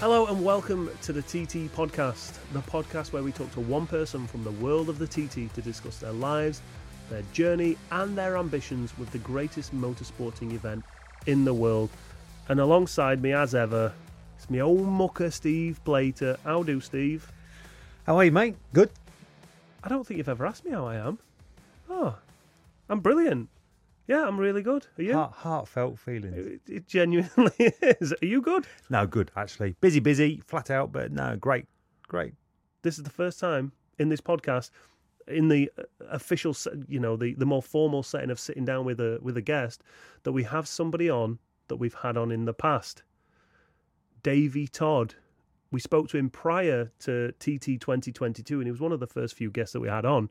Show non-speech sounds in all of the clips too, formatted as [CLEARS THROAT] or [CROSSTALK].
Hello and welcome to the TT Podcast, the podcast where we talk to one person from the world of the TT to discuss their lives, their journey, and their ambitions with the greatest motorsporting event in the world. And alongside me, as ever, it's my old mucker, Steve Plater. How do, Steve? How are you, mate? Good. I don't think you've ever asked me how I am. Oh, I'm brilliant. Yeah, I'm really good. Are you? Heart, heartfelt feelings. It, it genuinely [LAUGHS] is. Are you good? No, good actually. Busy, busy, flat out, but no, great, great. This is the first time in this podcast, in the uh, official, you know, the, the more formal setting of sitting down with a with a guest, that we have somebody on that we've had on in the past. Davey Todd. We spoke to him prior to TT 2022, and he was one of the first few guests that we had on.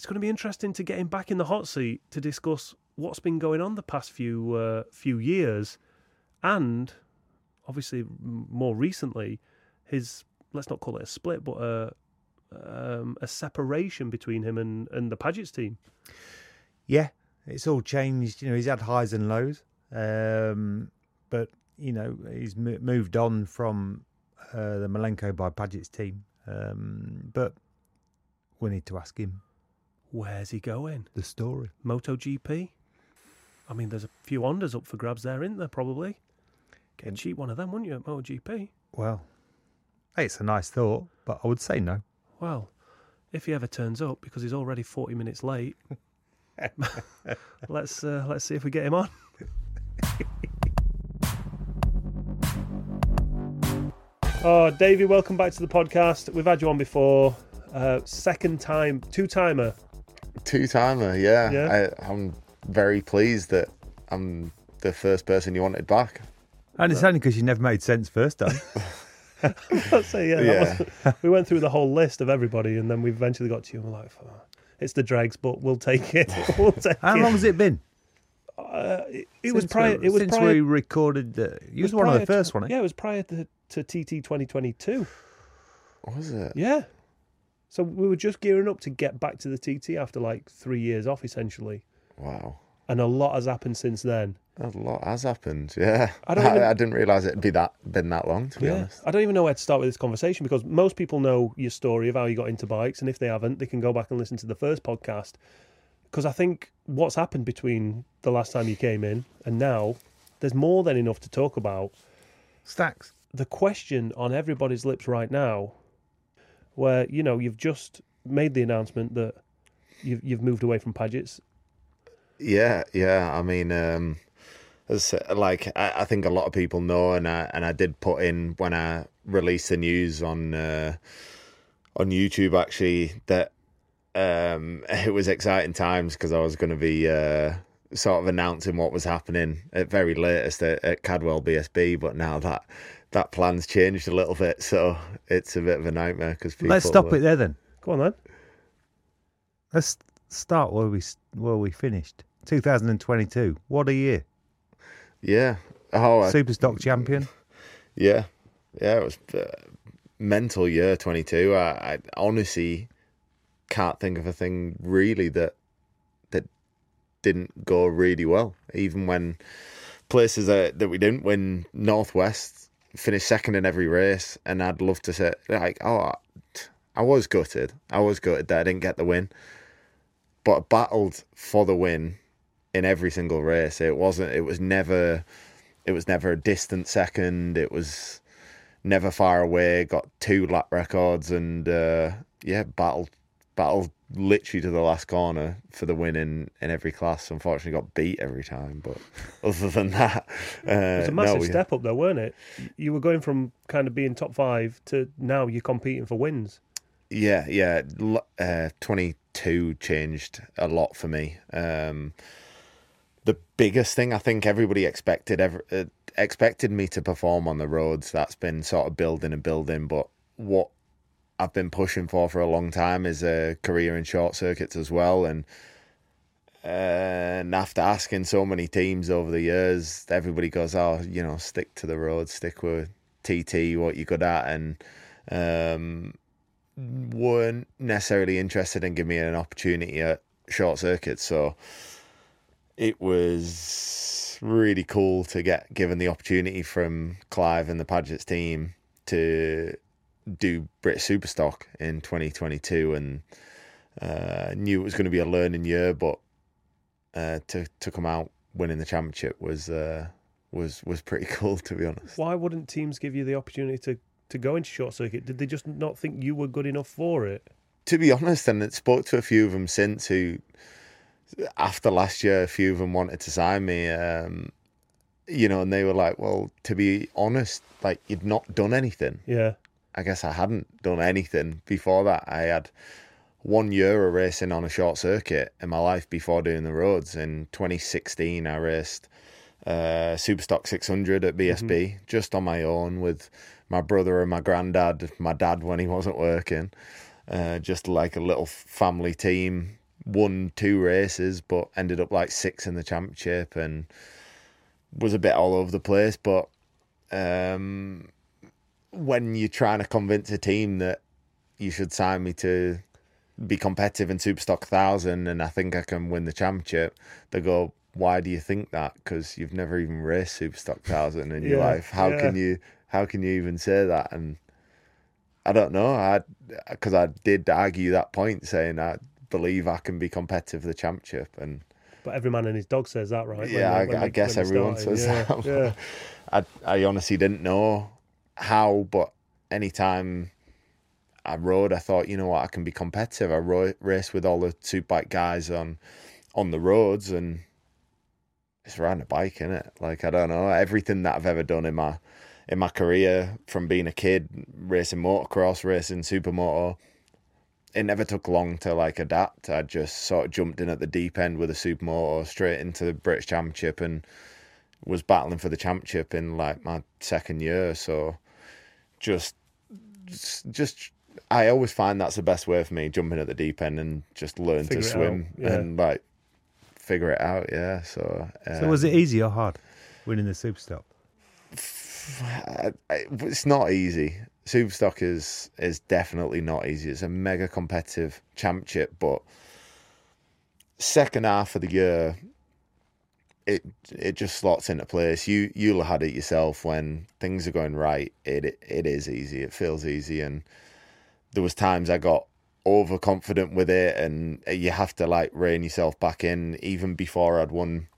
It's going to be interesting to get him back in the hot seat to discuss what's been going on the past few uh, few years, and obviously more recently, his let's not call it a split, but a um, a separation between him and, and the Padgett's team. Yeah, it's all changed. You know, he's had highs and lows, um, but you know, he's mo- moved on from uh, the Milenco by Padgett's team. Um, but we need to ask him Where's he going? the story. MotoGP? I mean, there's a few Hondas up for grabs there, isn't there? Probably. Get a cheap one of them, wouldn't you, at MotoGP? Well, hey, it's a nice thought, but I would say no. Well, if he ever turns up, because he's already 40 minutes late, [LAUGHS] [LAUGHS] let's uh, let's see if we get him on. [LAUGHS] oh, Davey, welcome back to the podcast. We've had you on before. Uh, second time, two timer. Two timer, yeah. Yeah. I, I'm very pleased that I'm the first person you wanted back. And it's only because you never made sense first time. [LAUGHS] [LAUGHS] I'd say, yeah. Yeah. Was, we went through the whole list of everybody, and then we eventually got to you. And we're like, "Oh, it's the dregs, but we'll take it. [LAUGHS] We'll take How it. long has it been? Uh, it, it was Since prior. we- It was since prior. we recorded. Uh, you was was one of prior the to- first one. Eh? Yeah, it was prior to, to TT 2022. Was it? Yeah. So we were just gearing up to get back to the TT after like three years off, essentially. Wow. And a lot has happened since then. A lot has happened, yeah. I [LAUGHS] I, don't even- I didn't realise it'd be that been that long, to be honest. I don't even know where to start with this conversation because most people know your story of how you got into bikes. And if they haven't, they can go back and listen to the first podcast. Because I think what's happened between the last time you came in and now, there's more than enough to talk about. Stacks. the question on everybody's lips right now, where you know you've just made the announcement that you've you've moved away from Padgett's. Yeah, yeah. I mean, um, as like I, I think a lot of people know, and I and I did put in when I released the news on uh, on YouTube actually that um, [LAUGHS] it was exciting times because I was going to be uh, sort of announcing what was happening at very latest at, at Cadwell BSB, but now that that plan's changed a little bit, so it's a bit of a nightmare because people. Let's stop uh, it there then. Go on then. Let's start where we where we finished. 2022. What a year! Yeah. Oh, I- Superstock champion. Yeah, yeah, it was uh, mental year twenty two. I, I honestly can't think of a thing really that that didn't go really well. Even when places that that we didn't win, Northwest finished second in every race, and I'd love to say like, oh, I, was gutted. I was gutted that I didn't get the win, but I battled for the win in every single race. It wasn't. It was never it was never a distant second. It was never far away. Got two lap records and uh, yeah, battled battled literally to the last corner for the win in, in every class. Unfortunately, got beat every time. But [LAUGHS] other than that, uh, It's a no, massive we- step up, though, weren't it? You were going from kind of being top five to now you're competing for wins. Yeah, yeah. Uh, 22 changed a lot for me. Um, the biggest thing I think everybody expected ever uh, expected me to perform on the roads. That's been sort of building and building. But what I've been pushing for for a long time is a career in short circuits as well. And uh, and after asking so many teams over the years, everybody goes, "Oh, you know, stick to the road, stick with TT, what you're good at," and um, weren't necessarily interested in giving me an opportunity at short circuits. So it was really cool to get given the opportunity from Clive and the Padgett's team to do British Superstock in 2022, and uh, knew it was going to be a learning year, but uh, to to come out winning the championship was uh, was was pretty [LAUGHS] cool to be honest. Why wouldn't teams give you the opportunity to, to go into short circuit? Did they just not think you were good enough for it? To be honest, and I spoke to a few of them since who, after last year, a few of them wanted to sign me. Um, you know, and they were like, "Well, to be honest, like you'd not done anything." Yeah. I guess I hadn't done anything before that. I had one year of racing on a short circuit in my life before doing the roads. In 2016, I raced uh, Superstock 600 at BSB Mm-hmm. just on my own with my brother and my granddad, my dad when he wasn't working. Uh, just like a little family team. Won two races, but ended up like six in the championship and was a bit all over the place. But um, when you're trying to convince a team that you should sign me to be competitive in Superstock 1000 and I think I can win the championship, they go, why do you think that? Because you've never even raced Superstock 1000 in your life. How yeah. can you? How can you even say that? And I don't know. I because I did argue that point, saying I believe I can be competitive for the championship, and But every man and his dog says that, right? When yeah, they- I, I they- guess everyone started. says yeah, that. [LAUGHS] Yeah. I I honestly didn't know how, but anytime I rode, I thought, you know what, I can be competitive. I ro- race with all the two bike guys on on the roads, and it's riding a bike, isn't it? Like I don't know everything that I've ever done in my in my career, from being a kid racing motocross, racing supermoto. It never took long to like adapt. I just sort of jumped in at the deep end with a supermoto straight into the British Championship and was battling for the championship in like my second year. So just, just, I always find that's the best way for me, jumping at the deep end and just learn Figure to swim yeah. and like figure it out. Yeah. So, So was um, it easy or hard winning the Superstock? It's not easy. Superstock is is definitely not easy. It's a mega competitive championship, but second half of the year, it it just slots into place. You you'll have had it yourself when things are going right. It it is easy. It feels easy, and there was times I got overconfident with it, and you have to like rein yourself back in. Even before I'd won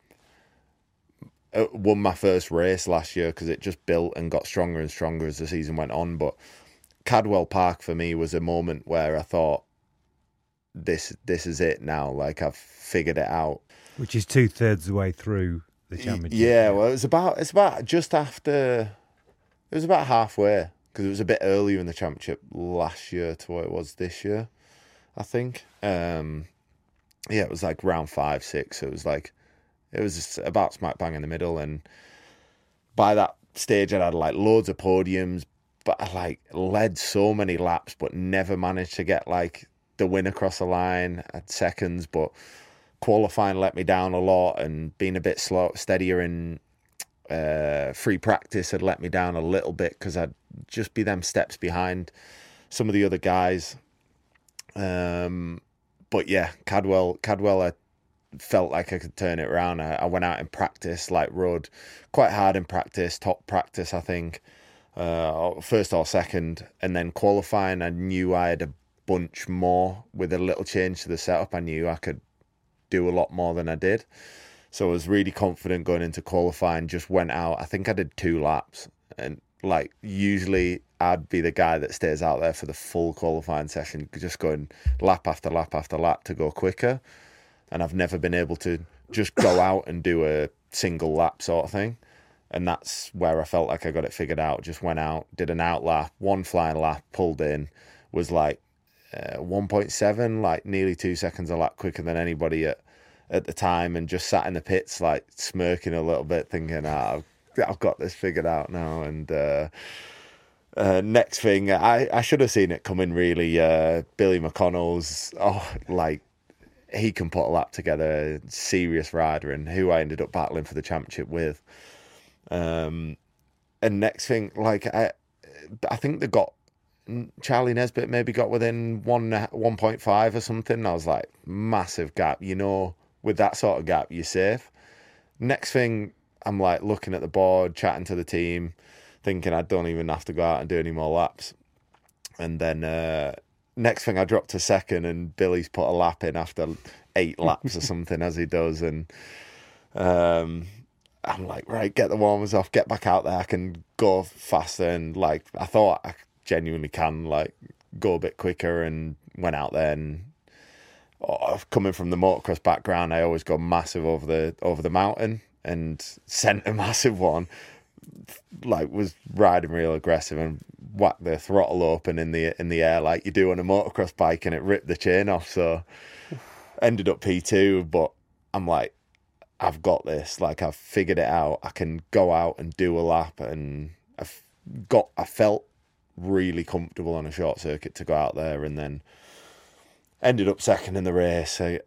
uh, won my first race last year because it just built and got stronger and stronger as the season went on. But Cadwell Park for me was a moment where I thought, this this is it now. Like I've figured it out. Which is two thirds of the way through the championship. Yeah, well, it was about it's about just after. It was about halfway because it was a bit earlier in the championship last year to what it was this year, I think. Um, yeah, it was like round five, six. It was like it was just about smack bang in the middle, and by that stage, I'd had like loads of podiums, but I like led so many laps, but never managed to get like the win across the line at seconds, but qualifying let me down a lot and being a bit slow steadier in uh, free practice had let me down a little bit because I'd just be them steps behind some of the other guys. Um, but yeah, Cadwell, Cadwell, I felt like I could turn it around. I, I went out in practice, like rode quite hard in practice, top practice, I think, uh, first or second, and then qualifying. I knew I had a bunch more with a little change to the setup. I knew I could do a lot more than I did. So I was really confident going into qualifying. Just went out. I think I did two laps, and like usually I'd be the guy that stays out there for the full qualifying session, just going lap after lap after lap to go quicker. And I've never been able to just go [COUGHS] out and do a single lap sort of thing. And that's where I felt like I got it figured out. Just went out, did an out lap, one flying lap, pulled in, was like uh, 1.7, like nearly two seconds a lap quicker than anybody at at the time, and just sat in the pits like smirking a little bit, thinking, ah, I've, I've got this figured out now. And uh, uh, next thing, I, I should have seen it coming. Really, uh, Billy McConnell's oh, like he can put a lap together, serious rider, and who I ended up battling for the championship with. Um, and next thing, like I, I think they got Charlie Nesbitt maybe got within one one point five or something. I was like, massive gap. You know, with that sort of gap, you're safe. Next thing, I'm like looking at the board, chatting to the team, thinking I don't even have to go out and do any more laps. And then uh, next thing I dropped to second, and Billy's put a lap in after eight laps or something, as he does. And um, I'm like, right, get the warmers off, get back out there. I can go faster. And like, I thought I genuinely can, like, go a bit quicker. And went out there and oh, coming from the motocross background, I always go massive over the over the mountain and [LAUGHS] sent a massive one. Like was riding real aggressive and whacked the throttle open in the in the air like you do on a motocross bike, and it ripped the chain off. So ended up P two, but I'm like, I've got this. Like I've figured it out. I can go out and do a lap, and I've got. I felt really comfortable on a short circuit to go out there, and then ended up second in the race. I,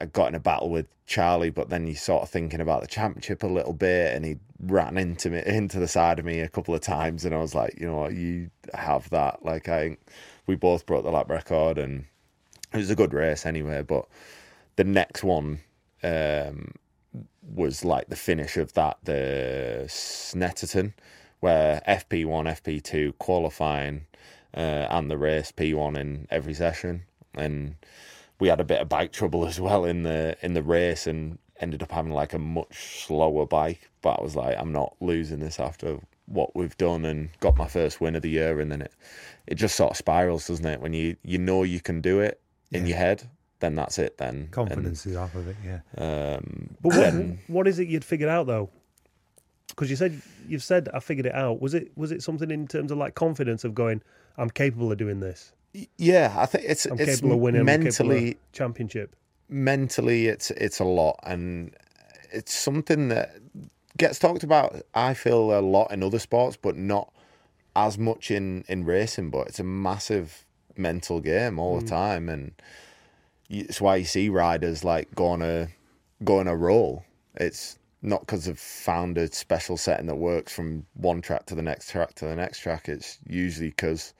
I got in a battle with Charlie, but then you sort of thinking about the championship a little bit, and he ran into me into the side of me a couple of times, and I was like, you know what, you have that. Like I, think we both broke the lap record, and it was a good race anyway. But the next one um, was like the finish of that, the Snetterton, where FP one, FP two qualifying. Uh, and the race P1 in every session and we had a bit of bike trouble as well in the in the race and ended up having like a much slower bike. But I was like, I'm not losing this after what we've done and got my first win of the year and then it it just sort of spirals, doesn't it? When you you know you can do it in your head, then that's it then. Confidence is half of it. Yeah. Um But what, then- what is it you'd figured out though? Because you said you've said I figured it out. Was it was it something in terms of like confidence of going, I'm capable of doing this. yeah, I think it's I'm it's capable of winning. Capable of mentally championship. mentally it's it's a lot and it's something that gets talked about I feel a lot in other sports but not as much in in racing but it's a massive mental game all the mm. time and it's why you see riders like go on a go on a roll it's not because they've found a special setting that works from one track to the next track to the next track it's usually because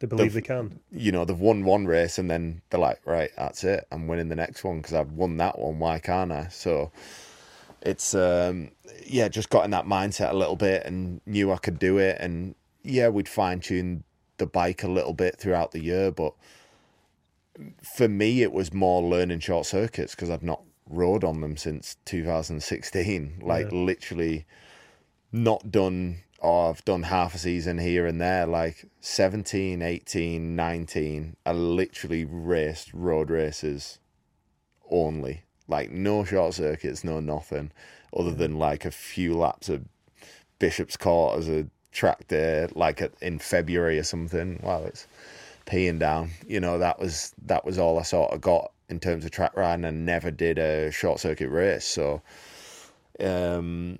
They believe they can. you know, they've won one race and then they're like, right, that's it. I'm winning the next one because I've won that one. Why can't I? So it's, um, yeah, just got in that mindset a little bit and knew I could do it. And yeah, we'd fine tune the bike a little bit throughout the year. But for me, it was more learning short circuits because I've not rode on them since 2016. Like, Yeah. literally not done or I've done half a season here and there. Like 17 18 19 I literally raced road races only. Like no short circuits no nothing other than like a few laps of Bishopscourt as a track day like at, in February or something. Wow it's peeing down. You know that was that was all I sort of got in terms of track riding and never did a short circuit race. So um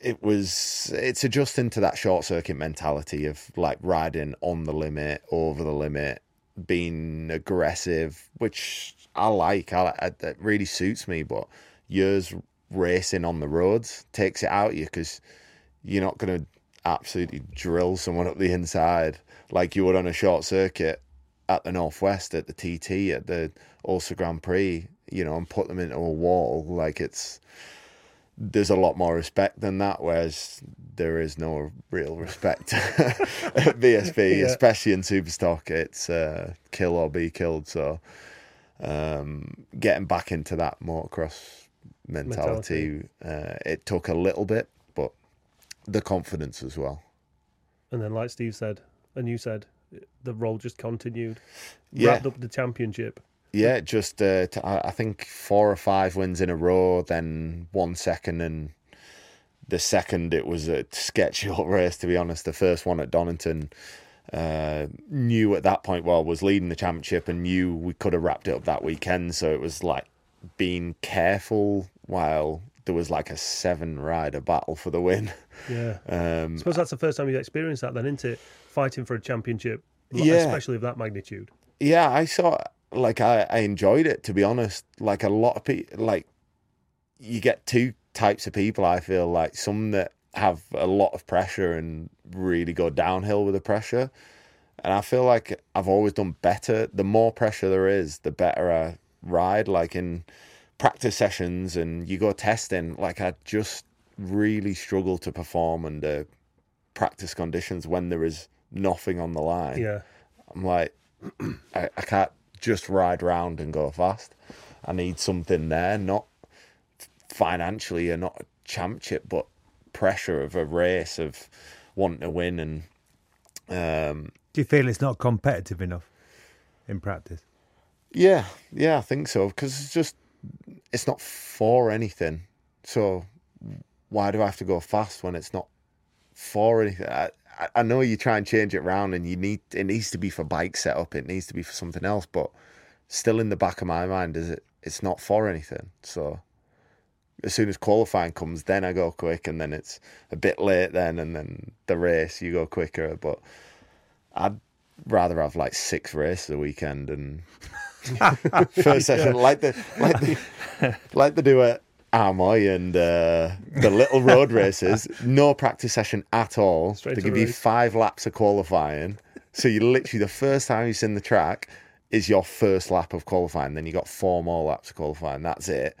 it was it's adjusting to that short circuit mentality of like riding on the limit over the limit being aggressive which i like. I, I that really suits me but years racing on the roads takes it out of you because you're not going to absolutely drill someone up the inside like you would on a short circuit at the northwest at the tt at the ulster grand prix you know and put them into a wall like it's there's a lot more respect than that, whereas there is no real respect [LAUGHS] at BSB, [LAUGHS] Yeah. especially in Superstock. It's uh, kill or be killed. So um, getting back into that motocross mentality, Uh, it took a little bit, but the confidence as well. And then, like Steve said, and you said, the role just continued. Yeah. Wrapped up the championship. Yeah, just uh, t- I think four or five wins in a row, then one second, and the second it was a sketchy old [LAUGHS] race. To be honest, the first one at Donington, uh, knew at that point well was leading the championship and knew we could have wrapped it up that weekend. So it was like being careful while there was like a seven rider battle for the win. Yeah. Um, I suppose that's the first time you've experienced that, then, isn't it? Fighting for a championship, Yeah. especially of that magnitude. yeah, I saw like I, I enjoyed it to be honest. Like a lot of people, like you get two types of people. I feel like some that have a lot of pressure and really go downhill with the pressure, and I feel like I've always done better. The more pressure there is, the better I ride. Like in practice sessions and you go testing, like I just really struggle to perform under practice conditions when there is nothing on the line. Yeah. I'm like, [CLEARS THROAT] I, I can't just ride round and go fast. I need something there, not financially and not a championship, but pressure of a race of wanting to win. And um, Do you feel it's not competitive enough in practice? yeah, yeah, I think so because it's just it's not for anything. So why do I have to go fast when it's not for anything? I, I- know you try and change it around, and you need it needs to be for bike setup. It needs to be for something else, but still in the back of my mind is it it's not for anything. So as soon as qualifying comes, then I go quick, and then it's a bit late then, and then the race you go quicker. But I'd rather have like six races a weekend and [LAUGHS] first session like the like the like they do at Armoy and uh, the little road races. No practice session at all. Straight they give you five laps of qualifying. So you literally the first time you've seen the track is your first lap of qualifying. Then you got four more laps of qualifying. That's it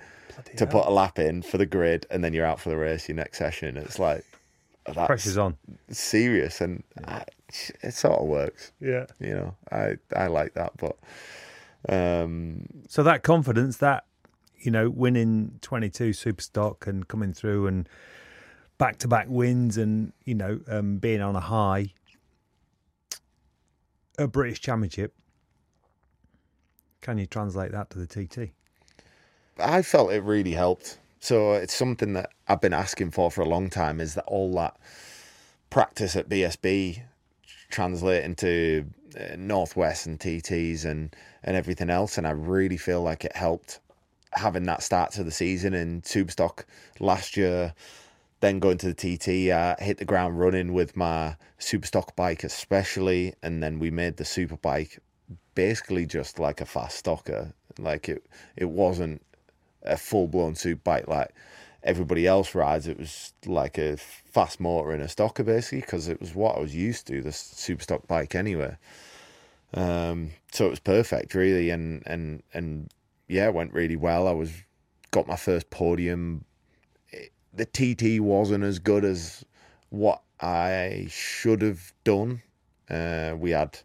to put a lap in for the grid, and then you're out for the race. Your next session, it's like that's Pressure's on. serious, and I, it sort of works. Yeah. You know, I I like that, but um, So that confidence, that you know, winning twenty two superstock and coming through and back to back wins and you know um, being on a high, a British Championship. Can you translate that to the TT? I felt it really helped. So it's something that I've been asking for for a long time. Is that all that practice at BSB translate into uh, Northwest and TTs and and everything else? And I really feel like it helped having that start to the season in Superstock last year. Then going to the TT, hit the ground running with my Superstock bike, especially, and then we made the super bike basically just like a fast stocker. Like it, it wasn't a full blown super bike like everybody else rides. It was like a fast motor in a stocker basically because it was what I was used to, the super stock bike anyway. Um, so it was perfect really, and and and yeah, it went really well. I was got my first podium. It- the TT wasn't as good as what I should have done. Uh, we had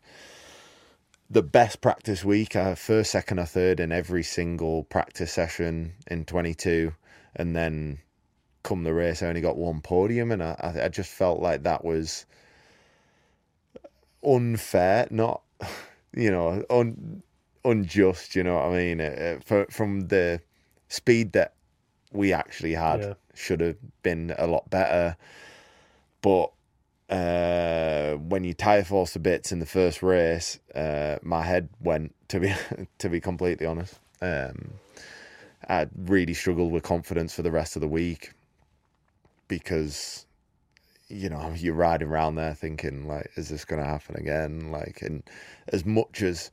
the best practice week, uh, first, second, or third in every single practice session in 22. And then come the race, I only got one podium. And I, I just felt like that was unfair, not, [LAUGHS] you know, un, unjust, you know what I mean? Uh, for, from the speed that we actually had, Yeah. should have been a lot better. But uh, when you tire force to bits in the first race, uh, my head went to be [LAUGHS] to be completely honest. Um, I really struggled with confidence for the rest of the week because you know [LAUGHS] you're riding around there thinking like, is this going to happen again? Like, and as much as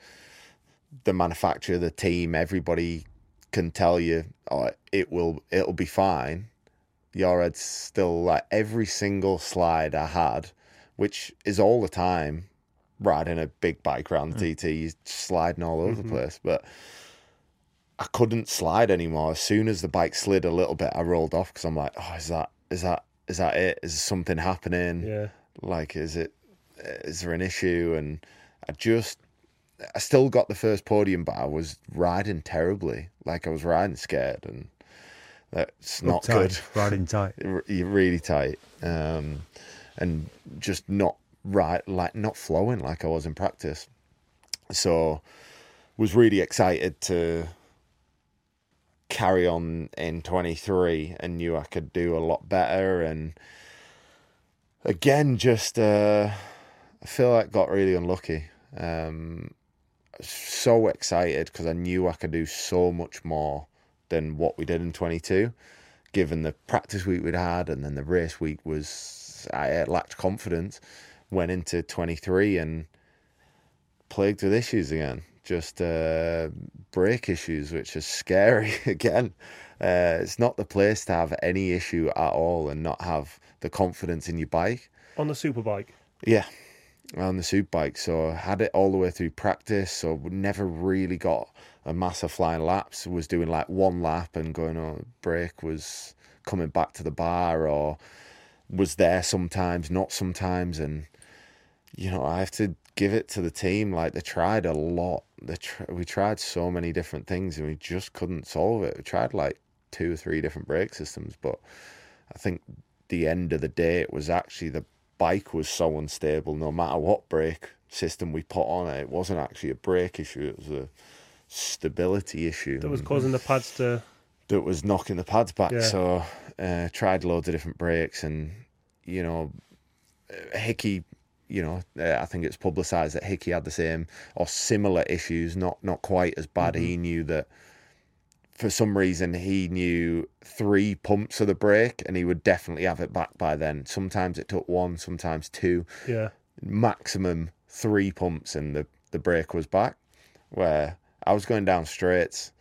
the manufacturer, the team, everybody can tell you, oh, it will, it'll be fine your head's still like every single slide I had, which is all the time riding a big bike around the mm. TT, you're sliding all over the mm-hmm. place. But I couldn't slide anymore. As soon as the bike slid a little bit, I rolled off because I'm like, oh, is that is that is that it? Is something happening? Yeah. Like, is it? Is there an issue? And I just, I still got the first podium, but I was riding terribly. Like I was riding scared, and that's not Uptight, good Riding [LAUGHS] tight. you're really tight um, and just not right like not flowing like i was in practice so was really excited to carry on in 23 and knew i could do a lot better. And again just uh, i feel like got really unlucky. Um, so excited because i knew i could do so much more than what we did in 22 given the practice week we'd had and then the race week was I lacked confidence went into 23 and plagued with issues again just uh, brake issues which is scary [LAUGHS] again uh, it's not the place to have any issue at all and not have the confidence in your bike On the superbike. yeah, on the superbike. So I had it all the way through practice. So never really got a massive flying laps. Was doing like one lap and going on. Brake was coming back to the bar or was there sometimes, not sometimes, and you know I have to give it to the team. Like they tried a lot. Tr- we tried so many different things and we just couldn't solve it. We tried like two or three different brake systems, but I think the end of the day it was actually the bike was so unstable. No matter what brake system we put on it, it wasn't actually a brake issue. It was a stability issue That was causing the pads to. that was knocking the pads back. Yeah. So uh, tried loads of different brakes, and you know, Hickey. You know, uh, I think it's publicised that Hickey had the same or similar issues, not not quite as bad. He knew that for some reason he knew three pumps of the brake, and he would definitely have it back by then. Sometimes it took one, sometimes two Yeah. maximum three pumps and the, the brake was back. Where I was going down straights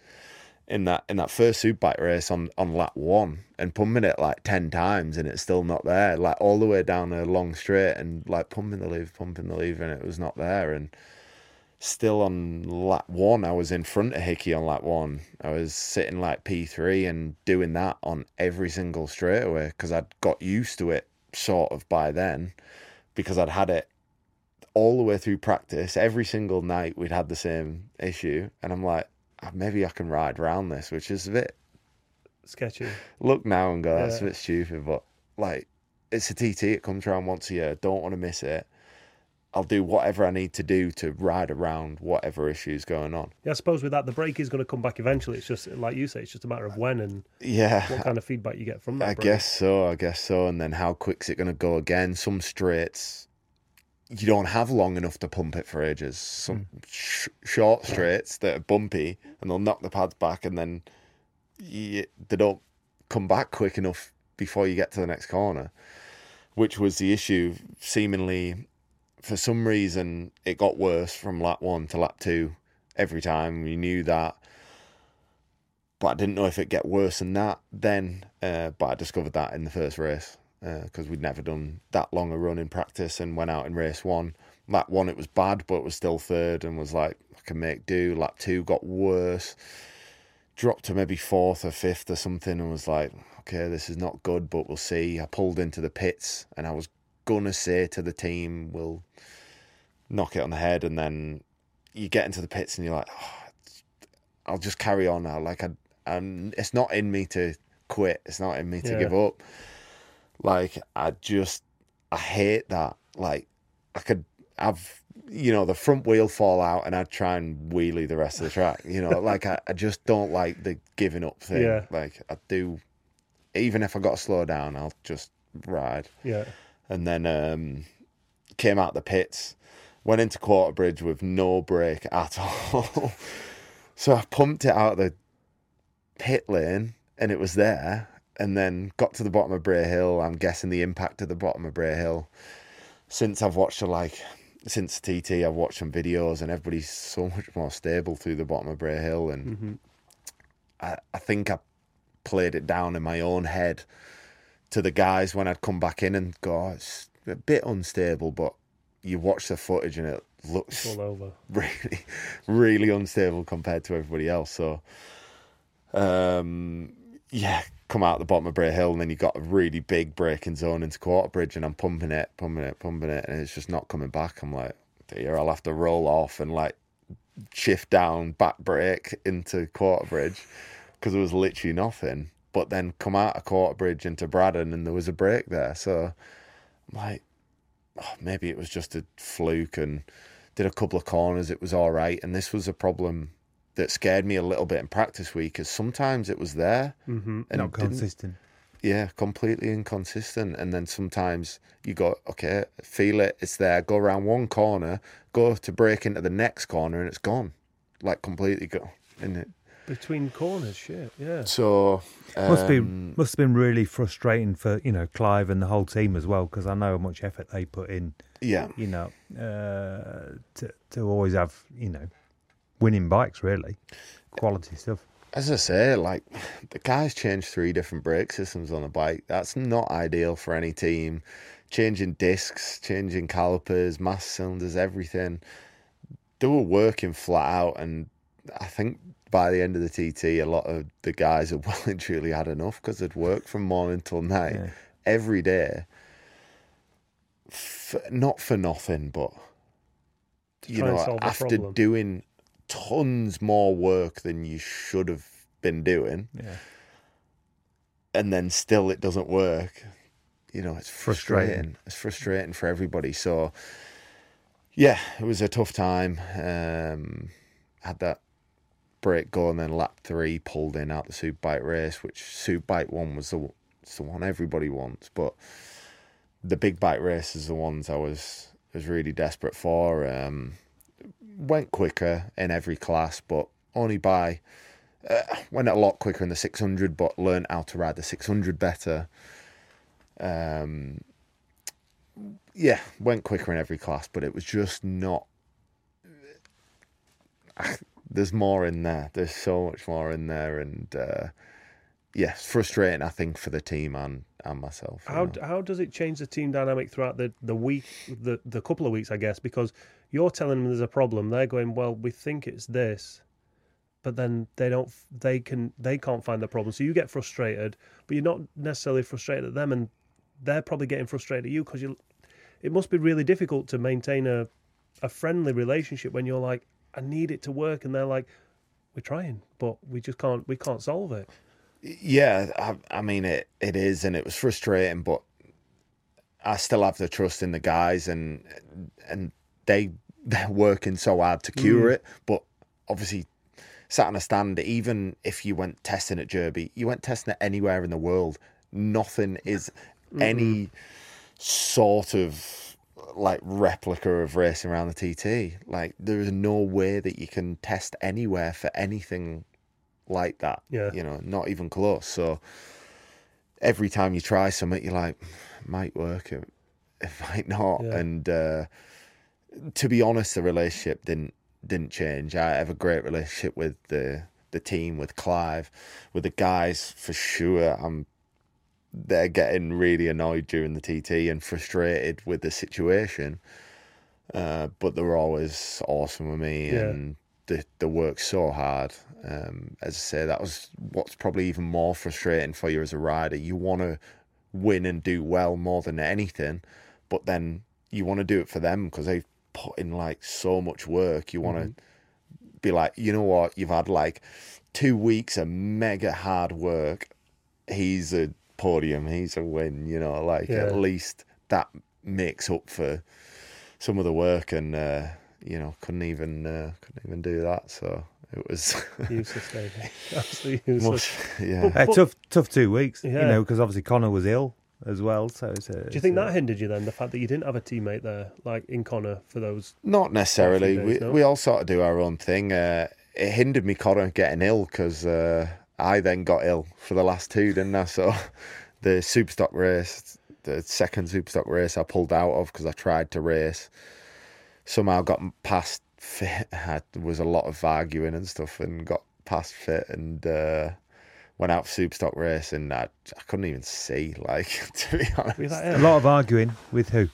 in that in that first superbike race on, on lap one and pumping it like ten times and it's still not there. Like all the way down a long straight and like pumping the lever, pumping the lever and it was not there and still on lap one I was in front of Hickey on lap one. I was sitting like P three and doing that on every single straightaway because I'd got used to it sort of by then because I'd had it all the way through practice. Every single night we'd had the same issue, and I'm like, "Ah, Uh, maybe I can ride around this, which is a bit. Sketchy. Look now and go, that's Yeah. a bit stupid, but like, it's a TT. It comes around once a year. Don't want to miss it. I'll do whatever I need to do to ride around whatever issue's going on. Yeah, I suppose with that, the brake is going to come back eventually. It's just, like you say, it's just a matter of when and Yeah, what kind of feedback you get from that. I brake. guess so. I guess so. And then how quick's it going to go again? Some straights, you don't have long enough to pump it for ages. Some sh- short straights that are bumpy and they'll knock the pads back and then you, they don't come back quick enough before you get to the next corner, which was the issue. Seemingly, for some reason, it got worse from lap one to lap two every time. We knew that but I didn't know if it'd get worse than that then. Uh, but I discovered that in the first race Uh, because we'd never done that long a run in practice and went out in race one. Lap one, it was bad, but was still third and was like, I can make do. Lap two got worse, dropped to maybe fourth or fifth or something, and was like, okay, this is not good, but we'll see. I pulled into the pits and I was gonna say to the team, we'll knock it on the head, and then you get into the pits and you're like, oh, I'll just carry on now. Like I, and it's not in me to quit. It's not in me to Yeah. give up. Like I just, I hate that. Like I could have, you know, the front wheel fall out and I'd try and wheelie the rest of the track. You know, [LAUGHS] like I, I just don't like the giving up thing. Yeah. Like I do, even if I got to slow down, I'll just ride Yeah. and then um, came out the pits, went into quarter bridge with no brake at [LAUGHS] all. so I pumped it out of the pit lane, and it was there. And then got to the bottom of Bray Hill. I'm guessing the impact of the bottom of Bray Hill. Since I've watched a like since TT, I've watched some videos, and everybody's so much more stable through the bottom of Bray Hill. And hmm I, I think I played it down in my own head to the guys when I'd come back in and go, "Oh, it's a bit unstable, but you watch the footage and it looks All over. [LAUGHS] really, really unstable compared to everybody else. So, um, yeah, come out the bottom of Bray Hill and then you got a really big braking zone into Quarter Bridge and I'm pumping it, pumping it, pumping it, and it's just not coming back. I'm like, dear, I'll have to roll off and like shift down, back brake into Quarter Bridge because there was literally nothing. But then come out of Quarter Bridge into Braddan and there was a break there. So I'm like, oh, maybe it was just a fluke and did a couple of corners. It was all right. And this was a problem that scared me a little bit in practice week because sometimes it was there hmm and Not didn't- consistent. yeah, completely inconsistent. And then sometimes you go, okay, feel it, it's there. Go around one corner, go to break into the next corner, and it's gone, like completely gone. And it, Between corners, shit. Yeah. so Must be um, must have been really frustrating for you know Clive and the whole team as well because I know how much effort they put in. yeah, You know, uh, to to always have you know winning bikes really, quality stuff. as I say, like the guys changed three different brake systems on the bike. That's not ideal for any team. Changing discs, changing calipers, mass cylinders, everything. They were working flat out, and I think by the end of the TT, a lot of the guys had [LAUGHS] well and truly had enough because they'd work from morning till night Yeah. every day. F not for nothing, but you know, after doing tons more work than you should have been doing, Yeah. and then still it doesn't work. You know, it's Frustrating. frustrating. It's frustrating for everybody. So, yeah, it was a tough time. Um, had that break go and then lap three pulled in out the Superbike race, which Superbike one was the it's the one everybody wants, but the big bike races are the ones I was was really desperate for. Um, went quicker in every class, but only by uh, went a lot quicker in the 600, but learned how to ride the 600 better. Um, yeah, went quicker in every class, but it was just not. There's more in there. There's so much more in there, and uh, yeah, it's frustrating. I think for the team and and myself. How know. how does it change the team dynamic throughout the, the week, the the couple of weeks, I guess? Because you're telling them there's a problem, they're going, well, we think it's this, but then they don't, they can, they can't find the problem. So you get frustrated, but you're not necessarily frustrated at them, and they're probably getting frustrated at you because you. It must be really difficult to maintain a a friendly relationship when you're like, I need it to work, and they're like, we're trying, but we just can't, we can't solve it. Yeah, I, I mean it. It is, and it was frustrating, but I still have the trust in the guys, and and they [LAUGHS] they're working so hard to cure it. But obviously, sat on a stand. Even if you went testing at Derby, you went testing it anywhere in the world. Nothing is any sort of like replica of racing around the TT. Like there is no way that you can test anywhere for anything like that. Yeah. You know, not even close. So every time you try something, you're like, might work, it, it [LAUGHS] might not. Yeah. And uh, to be honest, the relationship didn't didn't change. I have a great relationship with the the team, with Clive, with the guys for sure. I'm they're getting really annoyed during the TT and frustrated with the situation. Uh, but they were always awesome with me Yeah. and they, they work so hard. Um, as I say, that was what's probably even more frustrating for you as a rider. You want to win and do well more than anything, but then you want to do it for them because they've put in like so much work. You want to be like, you know what, you've had like two weeks of mega hard work. He's a podium, he's a win, you know, like Yeah. at least that makes up for some of the work and uh, you know, couldn't even uh, couldn't even do that. So it was [LAUGHS] Useless, David. [LAUGHS] Absolutely useless. much yeah. Uh, tough, tough two weeks. You know, because obviously Connor was ill as well. So it's a, Do you think that hindered you then? The fact that you didn't have a teammate there, like in Connor, for those. Not necessarily. days, we no? we all sort of do our own thing. Uh, it hindered me Connor getting ill because uh, I then got ill for the last two, didn't I? [LAUGHS] So the Superstock race, the second Superstock race, I pulled out of because I tried to race. Somehow got past fit. [LAUGHS] Had, there was a lot of arguing and stuff, and got past fit and. Uh, Went out for Superstock race and I, I couldn't even see, like, [LAUGHS] to be honest. A lot of arguing with who?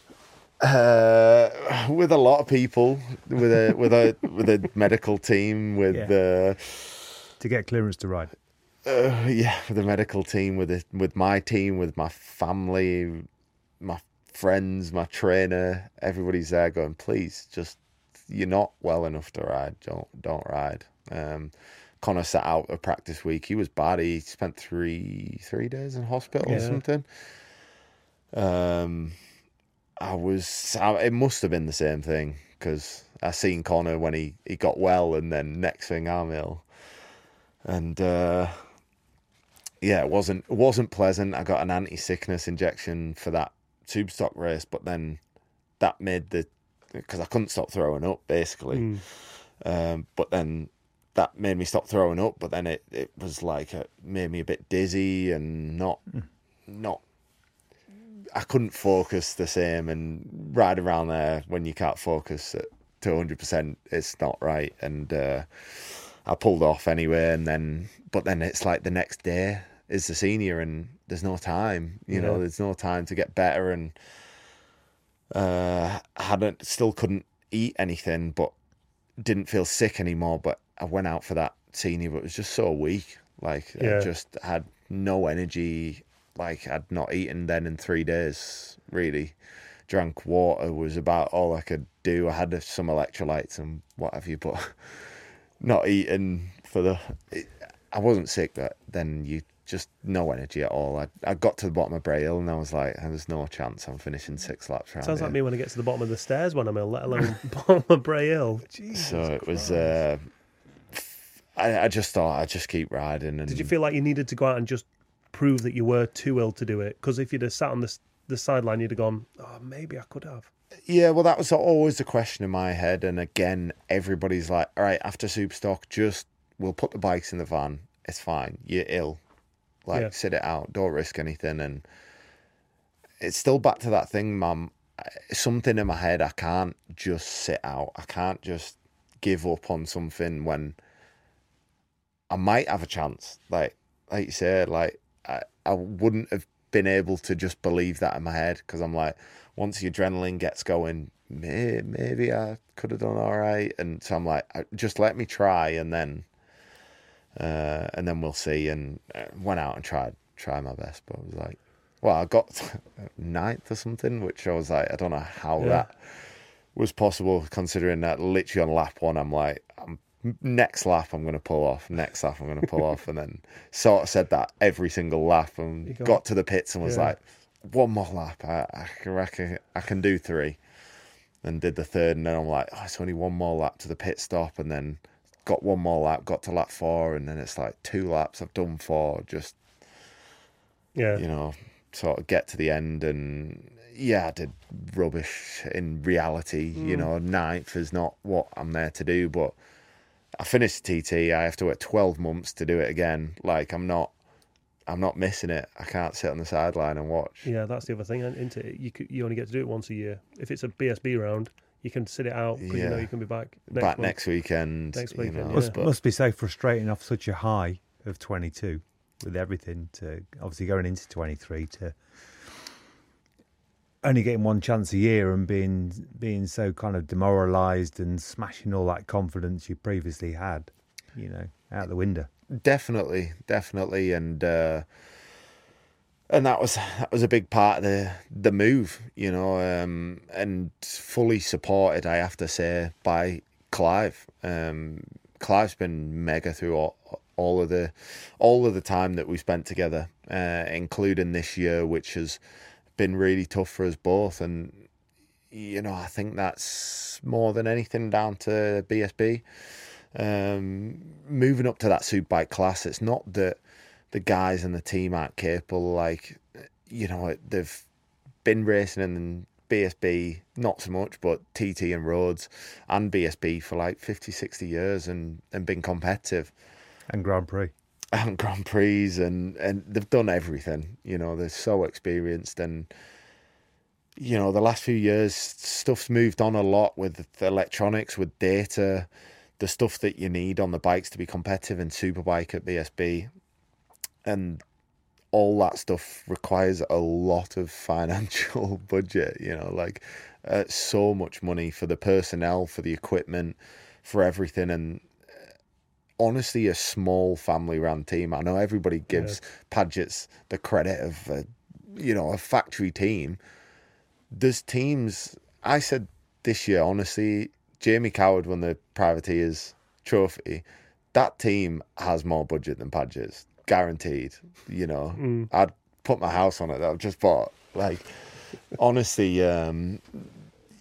Uh, with a lot of people, with a with a with a [LAUGHS] medical team, with uh, to get clearance to ride. uh, yeah, with the medical team, with the, with my team, with my family, my friends, my trainer, everybody's there going, please, just you're not well enough to ride. Don't don't ride. Um, Connor sat out a practice week. He was bad. He spent three three days in hospital or something. Um, I was. I, it must have been the same thing because I seen Connor when he he got well, and then next thing I'm ill, and uh, yeah, it wasn't it wasn't pleasant. I got an anti sickness injection for that tube stock race, but then that made the because I couldn't stop throwing up basically. Mm. Um, but then that made me stop throwing up. But then it, it was like it made me a bit dizzy and not not. I couldn't focus the same, and right around there when you can't focus at two hundred percent, it's not right. And uh, I pulled off anyway, and then but then it's like the next day is the senior, and there's no time. You know, there's no time to get better, and uh, hadn't still couldn't eat anything, but didn't feel sick anymore. But I went out for that senior, but it was just so weak. Like Yeah. I just had no energy. Like I'd not eaten then in three days. Really, drank water was about all I could do. I had some electrolytes and what have you, but [LAUGHS] not eating for the. It, I wasn't sick, but then you just no energy at all. I I got to the bottom of Bray Hill and I was like, there's no chance I'm finishing six laps round Sounds here. like me when I get to the bottom of the stairs when I'm ill, let alone [LAUGHS] bottom of Bray Hill. so it was. Uh, I, I just thought I'd just keep riding. And Did you feel like you needed to go out and just prove that you were too ill to do it? Because if you'd have sat on the, the sideline, you'd have gone, oh, maybe I could have. Yeah, well, that was always the question in my head. And again, everybody's like, all right, after Superstock, just we'll put the bikes in the van. It's fine. You're ill. Like, Yeah. sit it out. Don't risk anything. And it's still back to that thing, mum. Something in my head, I can't just sit out. I can't just give up on something when I might have a chance. Like, like you said, like, I, I wouldn't have been able to just believe that in my head because I'm like, once the adrenaline gets going, may, maybe I could have done all right. And so I'm like, just let me try, and then, uh, and then we'll see. And uh, went out and tried, tried my best, but I was like, well, I got [LAUGHS] ninth or something, which I was like, I don't know how Yeah. that was possible, considering that literally on lap one, I'm like, next lap I'm going to pull off, next lap I'm going to pull off, and then sort of said that every single lap, and got- got to the pits and was Yeah. like, one more lap, I, I can reckon I can do three, and did the third, and then I'm like, oh, it's only one more lap to the pit stop, and then got one more lap, got to lap four, and then it's like two laps, I've done four, just Yeah. you know, sort of get to the end and yeah, I did rubbish in reality. You know, ninth is not what I'm there to do, but I finished TT. I have to wait 12 months to do it again. Like I'm not, I'm not missing it. I can't sit on the sideline and watch. Yeah, that's the other thing, isn't it? You, you only get to do it once a year. If it's a BSB round, you can sit it out because you know you can be back next Back month. next weekend. Next you weekend, know. Must, but- must be so frustrating off such a high of 22 with everything to obviously going into 23 to only getting one chance a year and being being so kind of demoralized and smashing all that confidence you previously had, you know, out the window. definitely definitely and uh and that was that was a big part of the the move you know um and fully supported i have to say by clive um clive's been mega through all, all of the all of the time that we spent together uh including this year which has been really tough for us both and you know i think that's more than anything down to bsb um, moving up to that superbike class, it's not that the guys and the team aren't capable. Like, you know, they've been racing in BSB, not so much, but TT and roads and BSB for like 50, 60 years and, and been competitive And Grand Prix. And [LAUGHS] Grand Prix and, and they've done everything. You know, they're so experienced and you know, the last few years stuff's moved on a lot with electronics, with data, the stuff that you need on the bikes to be competitive in Superbike at BSB. And all that stuff requires a lot of financial [LAUGHS] budget, you know, like uh, so much money for the personnel, for the equipment, for everything. And honestly a small family run team. I know everybody gives Padgett's the credit of a, you know a factory team. There's teams. I said this year, honestly, Jamie Coward won the Privateers Trophy. That team has more budget than Padgett's, guaranteed. You know, I'd put my house on it. I've just bought like honestly. um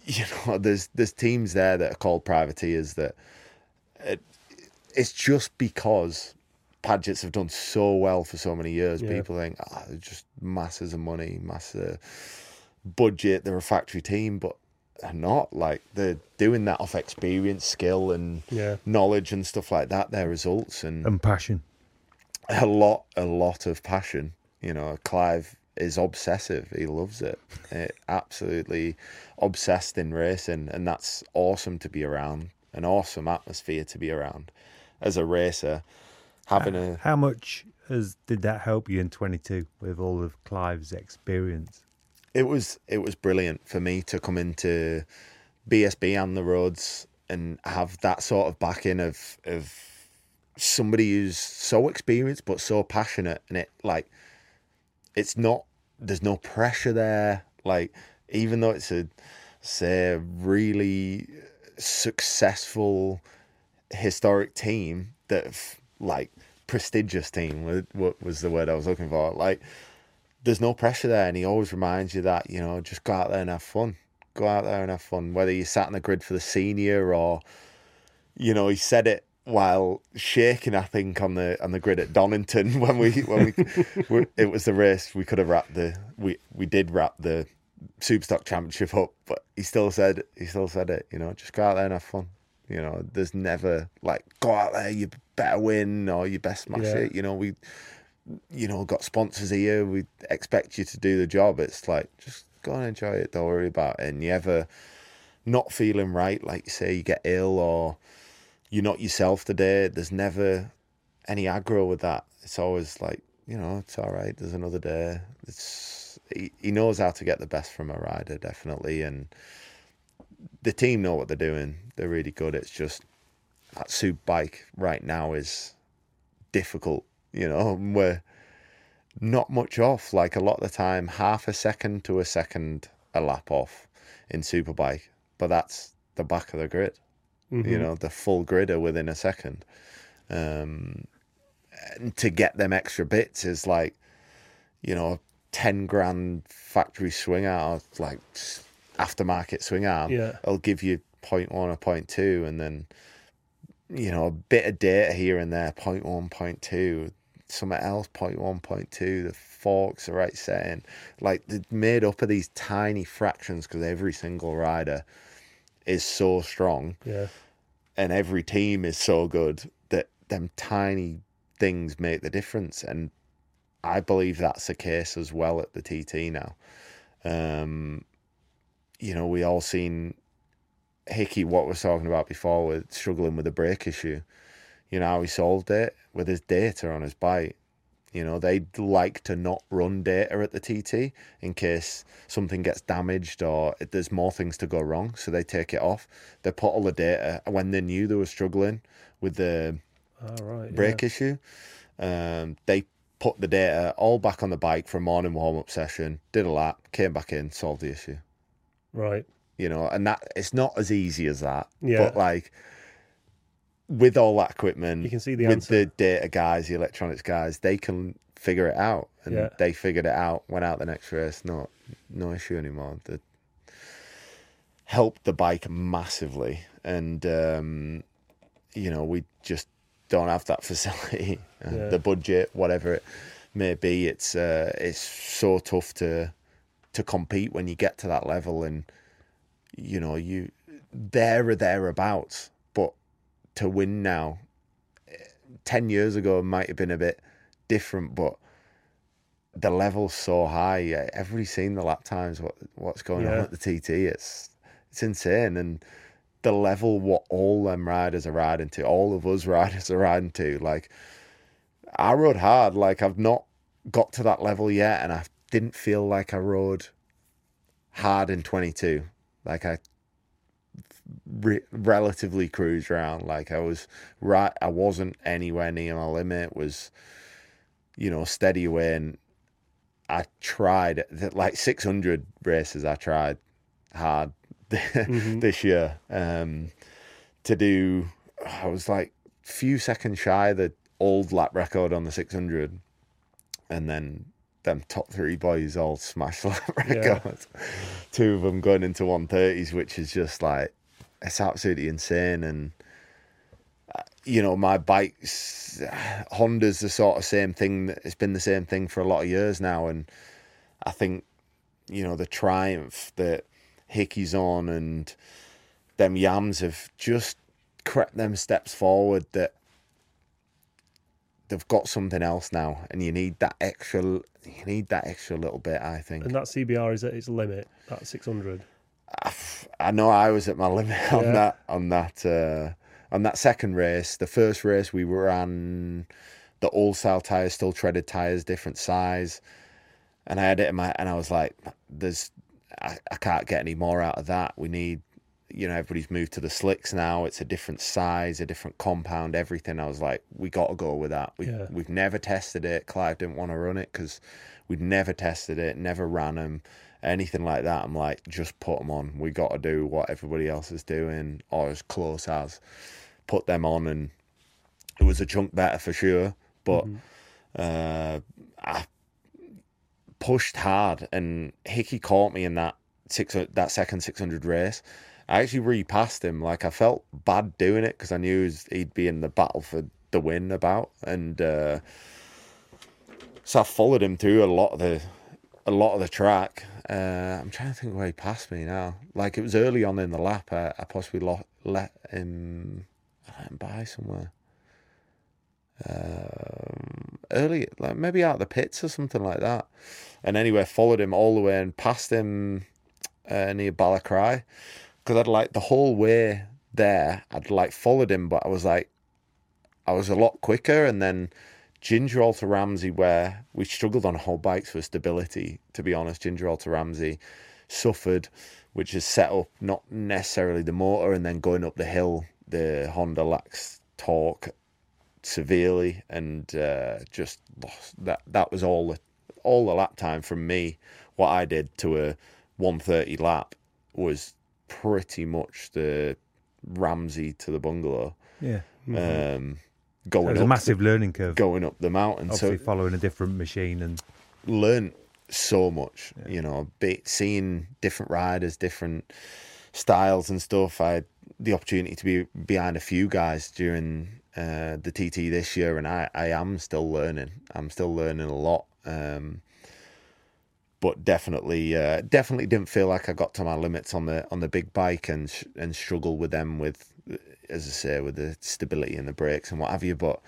you know, there's there's teams there that are called privateers that it's just because Padgetts have done so well for so many years. Yeah. People think, ah, they're just masses of money, massive budget. They're a factory team, but they're not. Like they're doing that off experience, skill, and Yeah. knowledge and stuff like that. Their results and And passion. a lot, a lot of passion. You know, Clive is obsessive. He loves it. Eh, absolutely obsessed in racing, and that's awesome to be around. An awesome atmosphere to be around as a racer. Having a How much has did that help you in 22 with all of Clive's experience? it was it was brilliant for me to come into BSB and the roads and have that sort of backing of of somebody who's so experienced but so passionate, and it like it's not. There's no pressure there. Like even though it's a say a really successful historic team that like prestigious team what was the word I was looking for like there's no pressure there and he always reminds you that you know just go out there and have fun go out there and have fun whether you sat on the grid for the senior or you know he said it while shaking I think on the on the grid at Donington [LAUGHS] when we when we it was the race we could have wrapped the we we did wrap the Superstock Championship up, but he still said he still said it. You know, just go out there and have fun. You know, there's never like go out there, you better win or you best smash yeah. it. You know, we, you know, got sponsors here. We expect you to do the job. It's like just go and enjoy it. Don't worry about it. And you ever not feeling right, like you say, you get ill or you're not yourself today. There's never any aggro with that. It's always like you know, it's all right. There's another day. It's he, he knows how to get the best from a rider, definitely. And the team know what they're doing. They're really good. It's just that soup bike right now is difficult, you know, [LAUGHS] we're not much off. Like a lot of the time, half a second to a second a lap off in superbike, but that's the back of the grid. Mm-hmm. You know, the full grid are within a second. Um, and to get them extra bits is like, you know, 10 grand factory swing arm, like aftermarket swing arm, yeah. it'll give you 0.1 or 0.2 and then, you know, a bit of data here and there, 0.1, 0.2, something else, 0.1, 0.2, the forks are right setting. Like, they're made up of these tiny fractions because every single rider is so strong. Yeah. And every team is so good that them tiny things make the difference. And I believe that's the case as well at the TT now. Um, you know, we all seen Hickey, what we're talking about before, with struggling with the brake issue. You know how he solved it with his data on his bike. You know, they'd like to not run data at the TT in case something gets damaged or there's more things to go wrong. So they take it off. They put all the data when they knew they were struggling with the oh, right, brake yeah. issue. Um, they put the data all back on the bike for a morning warm up session, did a lap, came back in, solved the issue. Right. You know, and that it's not as easy as that. Yeah. But like with all that equipment, you can see the with answer. the data guys, the electronics guys, they can figure it out. And Yeah. they figured it out, went out the next race, no no issue anymore. The helped the bike massively. And um, you know, we just don't have that [LAUGHS] facility, Yeah. the budget, whatever it may be. It's uh, it's so tough to to compete when you get to that level, and you know you there or thereabouts. But to win now, eh, ten years ago might have been a bit different, but the level's so high. Everybody's seen the lap times. What what's going on at the TT? It's it's insane, and the level what all them riders are riding to, all of us [LAUGHS] riders are riding to. Like I rode hard. Like I've not got to that level yet, and I didn't feel like I rode hard in 22. Like I re- relatively cruised around. Like I was right. I wasn't anywhere near my limit. Was you know steady away, and I tried like 600 races. I tried hard [LAUGHS] this year um, to do. I was like few seconds shy of the old lap record on the 600, and then them top three boys all smashed [LAUGHS] the lap Yeah. Two of them going into 130s, which is just like it's absolutely insane. And uh, you know, my bikes, [SIGHS] Honda's the sort of same thing. that- It's been the same thing for a lot of years now, and I think you know the triumph that Hickey's on and them yams have just crept them steps forward that they've got something else now and you need that extra you need that extra little bit I think And that CBR is at its limit, that 600. I know I was at my limit on Yeah. that on that uh, on that second race. The first race we ran the old style tires, still treaded tires, different size, and I had it in my and I was like, "There's, I, I can't get any more out of that. We need, you know everybody's moved to the slicks now. It's a different size, a different compound, everything. I was like, we got to go with that. We Yeah. we've never tested it. Clive didn't want to run it because we'd never tested it, never ran them, anything like that. I'm like, just put them on. We got to do what everybody else is doing, or as close as. Put them on, and it was a chunk better for sure. But uh, I pushed hard, and Hickey caught me in that six that second six hundred race. I actually repassed him. Like I felt bad doing it because I knew he'd be in the battle for the win about, and uh, so I followed him through a lot of the a lot of the track. Uh, I'm trying to think where he passed me now. Like it was early on in the lap. I, I possibly lo- let him let him by somewhere. Um, early, like maybe out of the pits or something like that. And anyway, followed him all the way and passed him uh, near Ballacrye because I'd like the whole way there. I'd like followed him, but I was like, I was a lot quicker. And then Ginger Hall to Ramsey, where we struggled on whole bikes for stability. To be honest, Ginger Hall to Ramsey suffered, which is set up not necessarily the motor, and then going up the hill, the Honda lacks torque severely, and uh, just lost. That that was all the all the lap time from me. What I did to a 130 lap was pretty much the Ramsey to the bungalow. Yeah. Um, going There's up a massive learning curve. going up the mountain. Obviously, so following a different machine and learned so much. You know, be, seeing different riders, different styles and stuff. I had the opportunity to be behind a few guys during uh, the TT this year, and I, I am still learning. I'm still learning a lot. Um, but definitely, uh, definitely didn't feel like I got to my limits on the on the big bike and sh- and struggle with them with, as I say, with the stability and the brakes and what have you. But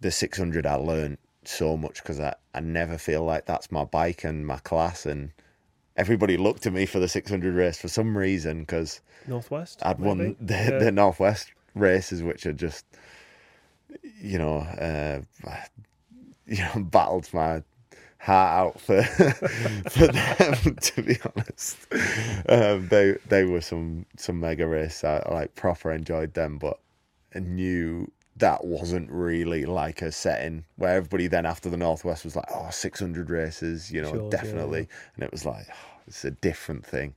the 600 I learned so much because I, I never feel like that's my bike and my class and everybody looked at me for the 600 race for some reason because Northwest. I'd maybe? won the, Yeah. the Northwest races which are just you know uh, you know [LAUGHS] battled my heart out for [LAUGHS] for them [LAUGHS] to be honest um, they they were some some mega race I, I like proper enjoyed them but I knew that wasn't really like a setting where everybody then after the Northwest was like, oh, 600 races, you know, Sure, yeah, definitely. And it was like, oh, it's a different thing.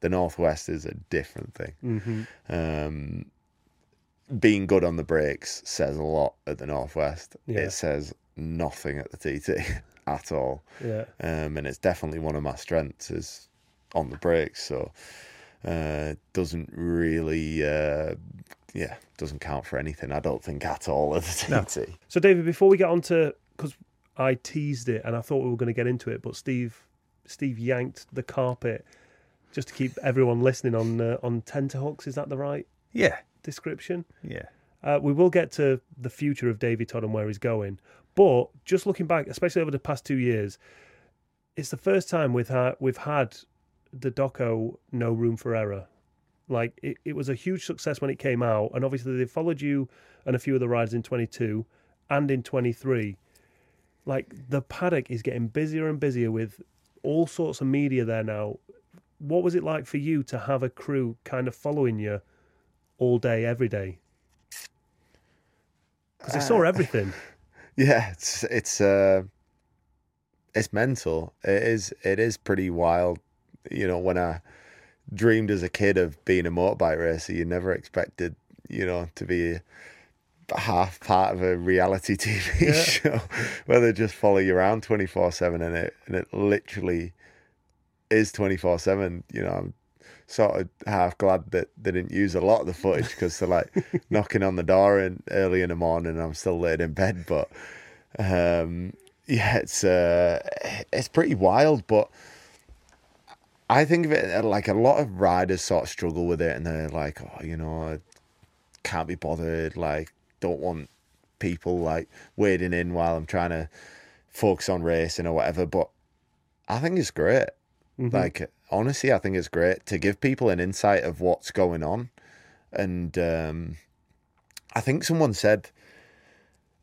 The Northwest is a different thing. Mhm. Um, being good on the brakes says a lot at the Northwest. Yeah. It says nothing at the TT [LAUGHS] at all. Yeah. Um, and it's definitely one of my strengths is on the brakes. So uh, doesn't really, uh, yeah, doesn't count for anything. I don't think at all at the No. TT. So, David, before we get on to because I teased it and I thought we were going to get into it, but Steve, Steve yanked the carpet just to keep everyone listening on uh, on tenterhooks. Is that the right yeah, description? yeah, Uh, we will get to the future of Davey Todd and where he's going, but just looking back, especially over the past two years, it's the first time we've had we've had the doco no room for error. Like it, it was a huge success when it came out, and obviously they followed you and a few of the rides in 22 and in 23. Like the paddock is getting busier and busier with all sorts of media there now. What was it like for you to have a crew kind of following you all day, every day? Because they saw uh, everything. [LAUGHS] Yeah, it's it's uh, it's mental. It is it is pretty wild. You know, when I dreamed as a kid of being a motorbike racer, you never expected you know to be half part of a reality [LAUGHS] TV Yeah. show where they just follow you around twenty four seven, and it and it literally is twenty four seven. You know, I'm sort of half glad that they didn't use a lot of the footage because they're like [LAUGHS] knocking on the door and early in the morning and I'm still laid in bed. But um, yeah, it's uh, it's pretty wild. But I think of it like a lot of riders sort of struggle with it and they're like, oh, you know, I can't be bothered. Like, don't want people like wading in while I'm trying to focus on racing or whatever. But I think it's great. Mhm. Like honestly, I think it's great to give people an insight of what's going on. And um, I think someone said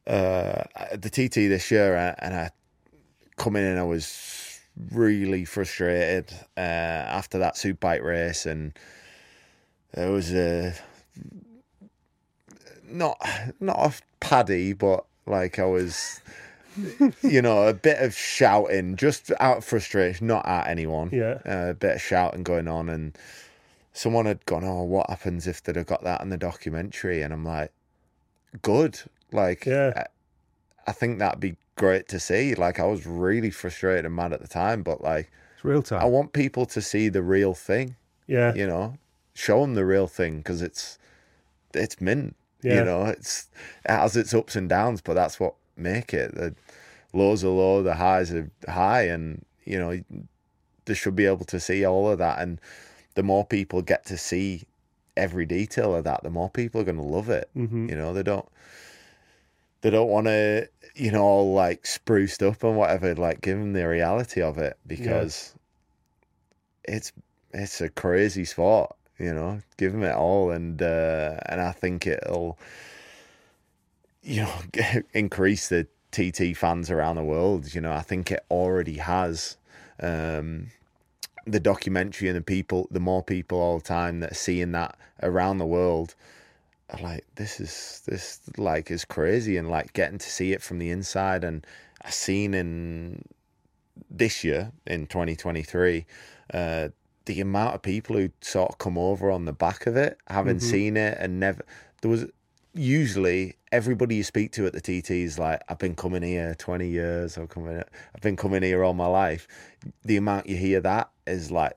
uh, the TT this year, uh, and I come in and I was really frustrated uh, after that superbike race, and there was a not not a paddy, but like I was, you know, a bit of shouting just out of frustration, not at anyone. Yeah. uh, a bit of shouting going on, and someone had gone, "Oh, what happens if they'd have got that in the documentary?" And I'm like, "Good, like, Yeah. I, I think that'd be great to see." Like, I was really frustrated and mad at the time, but like, It's real time. I want people to see the real thing Yeah. you know show them the real thing because it's it's mint Yeah. you know it's it has its ups and downs but that's what make it the lows are low the highs are high and you know they should be able to see all of that. And the more people get to see every detail of that the more people are going to love it. Hmm you know they don't they don't want to you know all like spruced up and whatever like give them the reality of it because it's it's a crazy sport you know give them it all. And uh and i think it'll you know [LAUGHS] increase the tt fans around the world you know i think it already has um the documentary and the people the more people all the time that are seeing that around the world are like this is this like is crazy and like getting to see it from the inside and I seen in this year in 2023 uh the amount of people who sort of come over on the back of it having Mhm. seen it and never there was usually everybody you speak to at the TT is like I've been coming here 20 years I've coming I've been coming here all my life the amount you hear that is like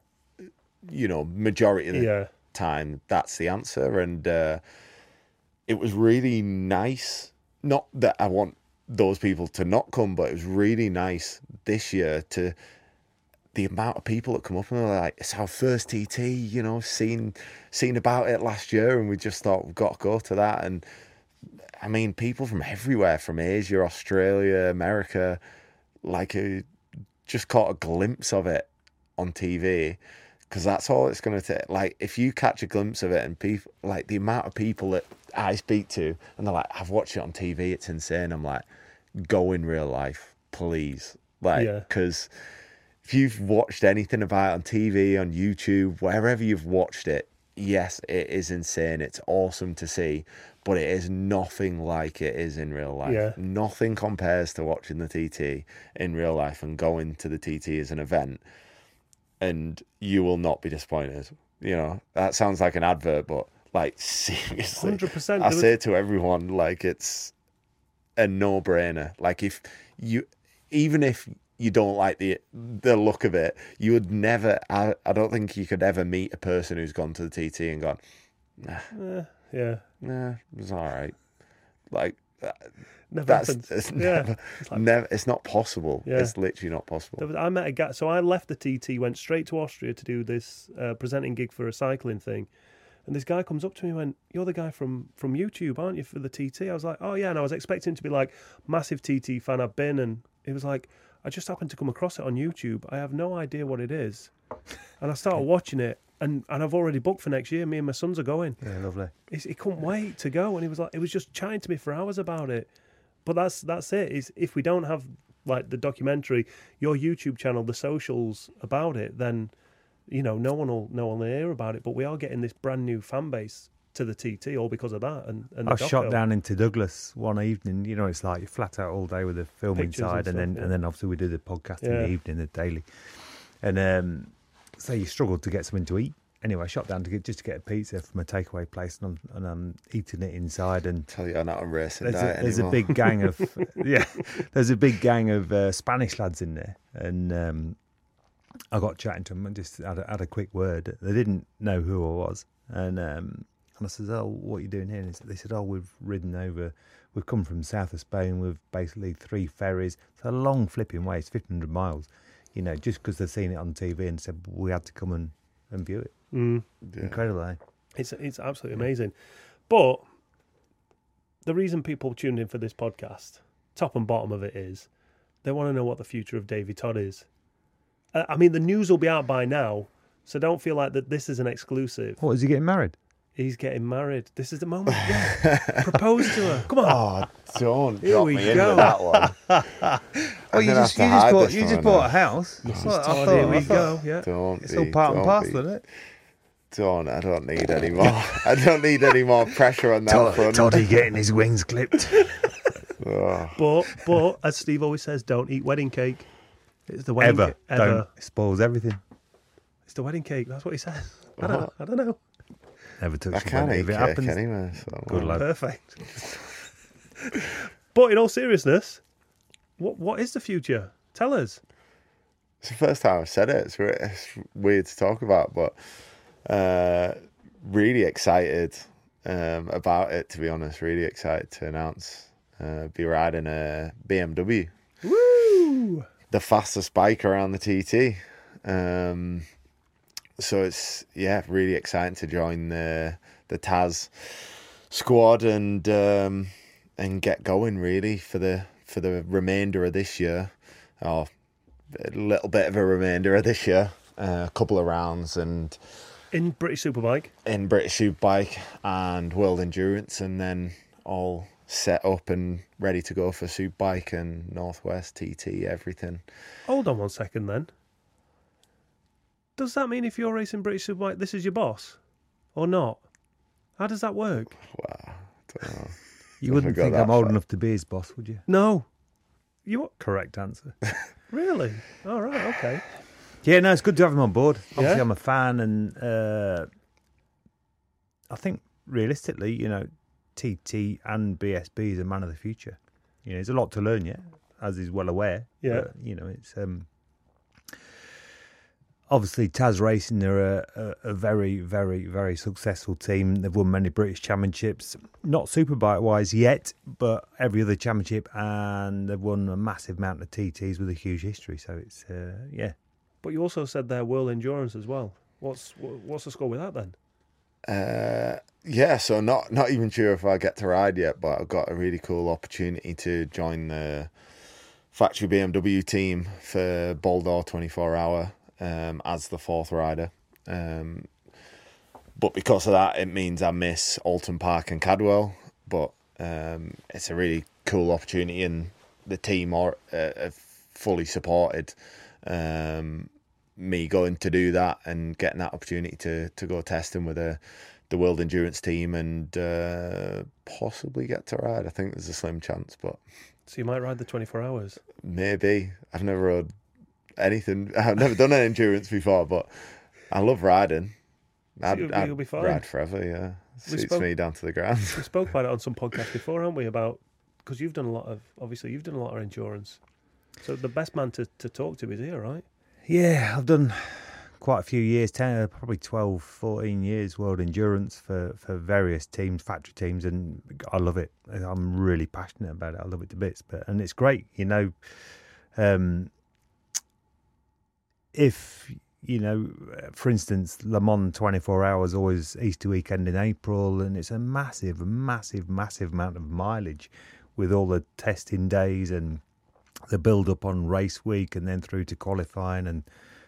you know majority of the Yeah. time that's the answer and uh it was really nice not that i want those people to not come but it was really nice this year to the amount of people that come up and they're like it's our first tt you know seen seen about it last year and we just thought we've got to go to that and i mean people from everywhere from asia australia america like who just caught a glimpse of it on tv because that's all it's going to take. Like, if you catch a glimpse of it, and people, like the amount of people that I speak to, and they're like, "I've watched it on TV, it's insane." I'm like, "Go in real life, please." Like, Yeah. If you've watched anything about it on TV, on YouTube, wherever you've watched it, yes, it is insane. It's awesome to see, but it is nothing like it is in real life. Yeah. Nothing compares to watching the TT in real life and going to the TT as an event and you will not be disappointed. You know, that sounds like an advert, but like [LAUGHS] seriously, Hundred percent. I say to everyone, like it's a no-brainer. Like if you, even if you don't like the the look of it, you would never. I, I don't think you could ever meet a person who's gone to the TT and gone, Eh, yeah. nah, it was all right. Like Never that's happens. it's yeah. never, never. It's not possible. Yeah. It's literally not possible. I met a guy. So I left the TT, went straight to Austria to do this uh, presenting gig for a cycling thing. And this guy comes up to me and went, You're the guy from, from YouTube, aren't you, for the TT? I was like, Oh, yeah. And I was expecting to be like, massive TT fan I've been. And he was like, I just happened to come across it on YouTube. I have no idea what it is. [LAUGHS] And I started watching it. And, and I've already booked for next year. Me and my sons are going. Yeah, lovely. He's, he couldn't wait to go, and he was like, it was just chatting to me for hours about it. But that's that's it. Is if we don't have like the documentary, your YouTube channel, the socials about it, then you know no one will no one will hear about it. But we are getting this brand new fan base to the TT all because of that. And, and I the shot doco. down into Douglas one evening. You know, it's like you're flat out all day with the film Pictures inside, and, stuff, then yeah. and then obviously we do the podcast in the evening, the daily, and um, so you struggled to get something to eat. Anyway, I shot down to get just to get a pizza from a takeaway place, and I'm, and I'm eating it inside, and tell you, I'm not on racing there's a, there's a big gang of [LAUGHS] yeah, there's a big gang of uh, Spanish lads in there, and um, I got chatting to them and just had a, had a quick word. They didn't know who I was, and um, and I said, "Oh, what are you doing here?" And they said, "Oh, we've ridden over. We've come from south of Spain with basically three ferries. It's a long flipping way. It's 1,500 miles, you know, just because they've seen it on TV and said we had to come and, and view it. Mm, Yeah. Incredible, eh? it's it's absolutely amazing. But the reason people tuned in for this podcast, top and bottom of it is, they want to know what the future of Davey Todd is. Uh, I mean, the news will be out by now, so don't feel like that this is an exclusive. What is he getting married? He's getting married. This is the moment. [LAUGHS] Yeah. Propose to her. Come on. Oh, don't Here drop we me go. with that one. [LAUGHS] Oh, you just, you just bought you just bought a house. Mrs. Well, I thought- here we I thought go. Yeah. Don't It's be, all part and don't parcel, be. isn't it? don't. I don't need any more. I don't need any more pressure on that Todd- front. Toddy getting his wings clipped. [LAUGHS] Oh, But but as Steve always says, don't eat wedding cake. It's the wedding ever. cake. Ever. Don't. It spoils everything. It's the wedding cake. That's what he says. I don't. know. I don't know. Never took I can't eat cake happens, anyway. So good lad. Perfect. but in all seriousness, what what is the future? Tell us. It's the first time I've said it. It's, re- it's weird to talk about, but uh, really excited um, about it. To be honest, really excited to announce. Uh, be riding a BMW, Woo! the fastest bike around the TT. Um, so it's yeah, really exciting to join the the TAS squad and um, and get going really for the for the remainder of this year, or a little bit of a remainder of this year. Uh, a couple of rounds and In British Superbike. in British Superbike and World Endurance, and then all set up and ready to go for Superbike and Northwest TT, everything. Hold on one second then. Does that mean if you're racing British Superbike, this is your boss? Or not? How does that work? Wow. Don't know. [LAUGHS] You wouldn't think I'm old far. enough to be his boss, would you? No. You what? Correct answer. [LAUGHS] Really? All right, okay. Yeah, no, it's good to have him on board. Obviously, Yeah? I'm a fan, and uh, I think realistically, you know, TT and BSB is a man of the future. You know, there's a lot to learn yet, as he's well aware. Yeah. But, you know, it's um, obviously TAS Racing. They're a, a, a very, very, very successful team. They've won many British championships, not superbike wise yet, but every other championship, and they've won a massive amount of TTs with a huge history. So it's uh, yeah, But you also said their World Endurance as well. What's what's the score with that then? Uh, yeah, so not not even sure if I get to ride yet, but I've got a really cool opportunity to join the factory BMW team for Bol d'Or 24 hour um, as the fourth rider. Um, but because of that, it means I miss Oulton Park and Cadwell. But um, it's a really cool opportunity, and the team are uh, fully supported um, me going to do that and getting that opportunity to to go testing with a the World Endurance team and uh, possibly get to ride. I think there's a slim chance, but So you might ride the 24 hours. maybe I've never rode anything. [LAUGHS] I've never done an endurance before, but I love riding. I'd, you'll- I'd you'll be fine. ride forever. Yeah, suits spoke- me down to the ground. We spoke about it on some [LAUGHS] podcast before, haven't we? About because you've done a lot of obviously you've done a lot of endurance. So the best man to, to talk to is here, right? Yeah, I've done quite a few years, 10, probably 12, 14 years world endurance for, for various teams, factory teams, and I love it. I'm really passionate about it. I love it to bits, but and it's great, you know. Um, if you know, for instance, Le Mans 24 hours, always Easter weekend in April, and it's a massive, massive, massive amount of mileage with all the testing days and the build up on race week and then through to qualifying and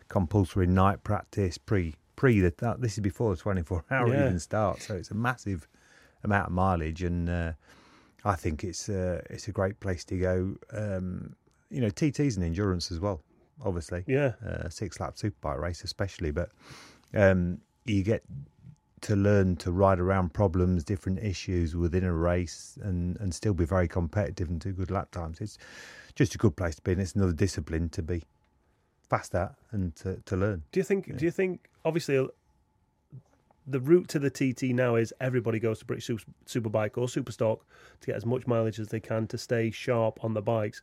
compulsory night practice pre pre the that this is before the 24 [LAUGHS] hour Yeah. even starts. So it's a massive amount of mileage and uh, I think it's uh, it's a great place to go. Um, you know TT's an endurance as well obviously Yeah. uh, six lap superbike race especially but um, you get to learn to ride around problems different issues within a race and and still be very competitive and do good lap times it's just a good place to be and it's another discipline to be fast at and to, to learn Do you think? Do you think? Obviously, uh, the route to the TT now is everybody goes to British Super, Superbike or Superstock to get as much mileage as they can to stay sharp on the bikes.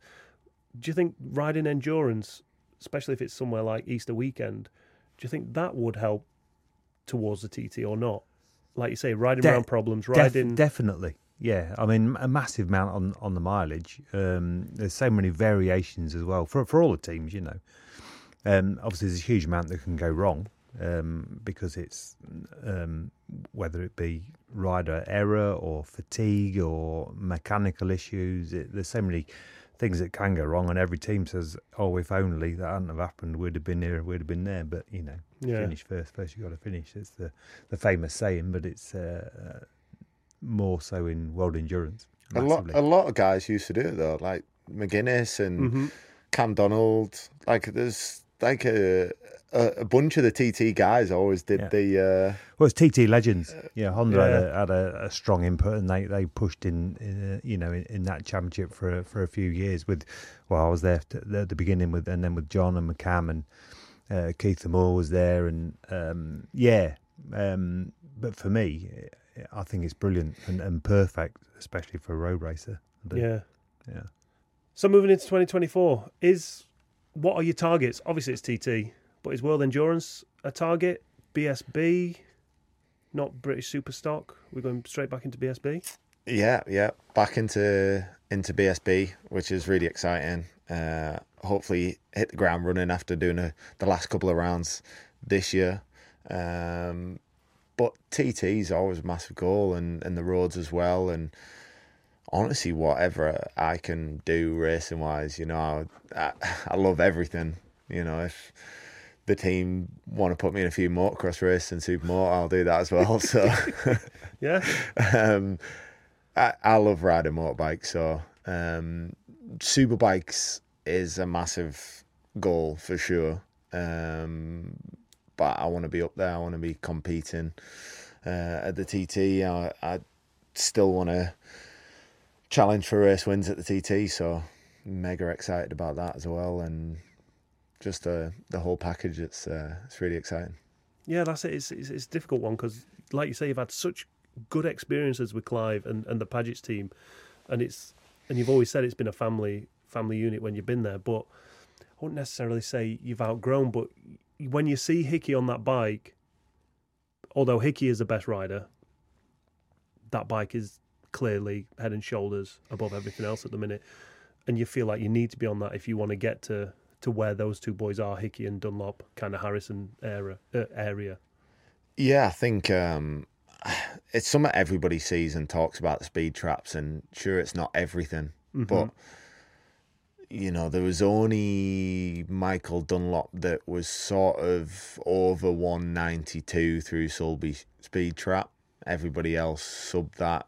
Do you think riding endurance, especially if it's somewhere like Easter weekend, do you think that would help towards the TT or not? Like you say, riding De- around problems, Def- riding. definitely yeah i mean a massive amount on on the mileage um there's so many variations as well for for all the teams you know um obviously there's a huge amount that can go wrong um because it's um whether it be rider error or fatigue or mechanical issues it, there's so many things that can go wrong and every team says oh if only that hadn't have happened we'd have been here we'd have been there but you know yeah. finish first. First, you got to finish. It's the the famous saying, but it's uh, uh, more so in world endurance. A lot, a lot of guys used to do it though, like McGuinness and hmm Cam Donald. Like there's like a a, a bunch of the TT guys always did Yeah. the. Uh, Well, it's TT Legends. Yeah, Honda had, a, had a, a strong input, and they, they pushed in, in uh, you know, in, in that championship for a, for a few years. With, well, I was there t- at the beginning with, and then with John and McCam and uh, Keith Amor was there, and um, yeah. Um, but for me, I think it's brilliant and, and perfect, especially for a road racer. I. Yeah. yeah. So moving into 2024, is what are your targets? Obviously, it's TT, is World Endurance a target? BSB, not British Superstock. We're going straight back into BSB. Yeah, yeah, back into into BSB, which is really exciting. Uh, hopefully, hit the ground running after doing a, the last couple of rounds this year. Um, but TT is always a massive goal, and, and the roads as well. And honestly, whatever I can do racing wise, you know, I, [LAUGHS] I love everything. You know, if the team want to put me in a few motocross races and supermoto, I'll do that as well. [LAUGHS] So. [LAUGHS] Yeah. um, I, I love riding motorbikes, so um, superbikes is a massive goal for sure. Um, but I want to be up there. I want to be competing uh, at the TT. I, I still want to challenge for race wins at the TT, so mega excited about that as well. And just the the whole package. It's uh, it's really exciting. Yeah, that's it. It's, it's, it's a difficult one because, like you say, you've had such good experiences with Clive and, and the Padgett's team, and it's and you've always said it's been a family family unit when you've been there. But I wouldn't necessarily say you've outgrown. But when you see Hickey on that bike, although Hickey is the best rider, that bike is clearly head and shoulders above everything else at the minute, and you feel like you need to be on that if you want to get to to where those two boys are, Hickey and Dunlop, kind of Harrison era uh, area. Yeah, I think um, it's something everybody sees and talks about speed traps, and sure, it's not everything, but you know, there was only Michael Dunlop that was sort of over 192 through Sulby speed trap. Everybody else sub that.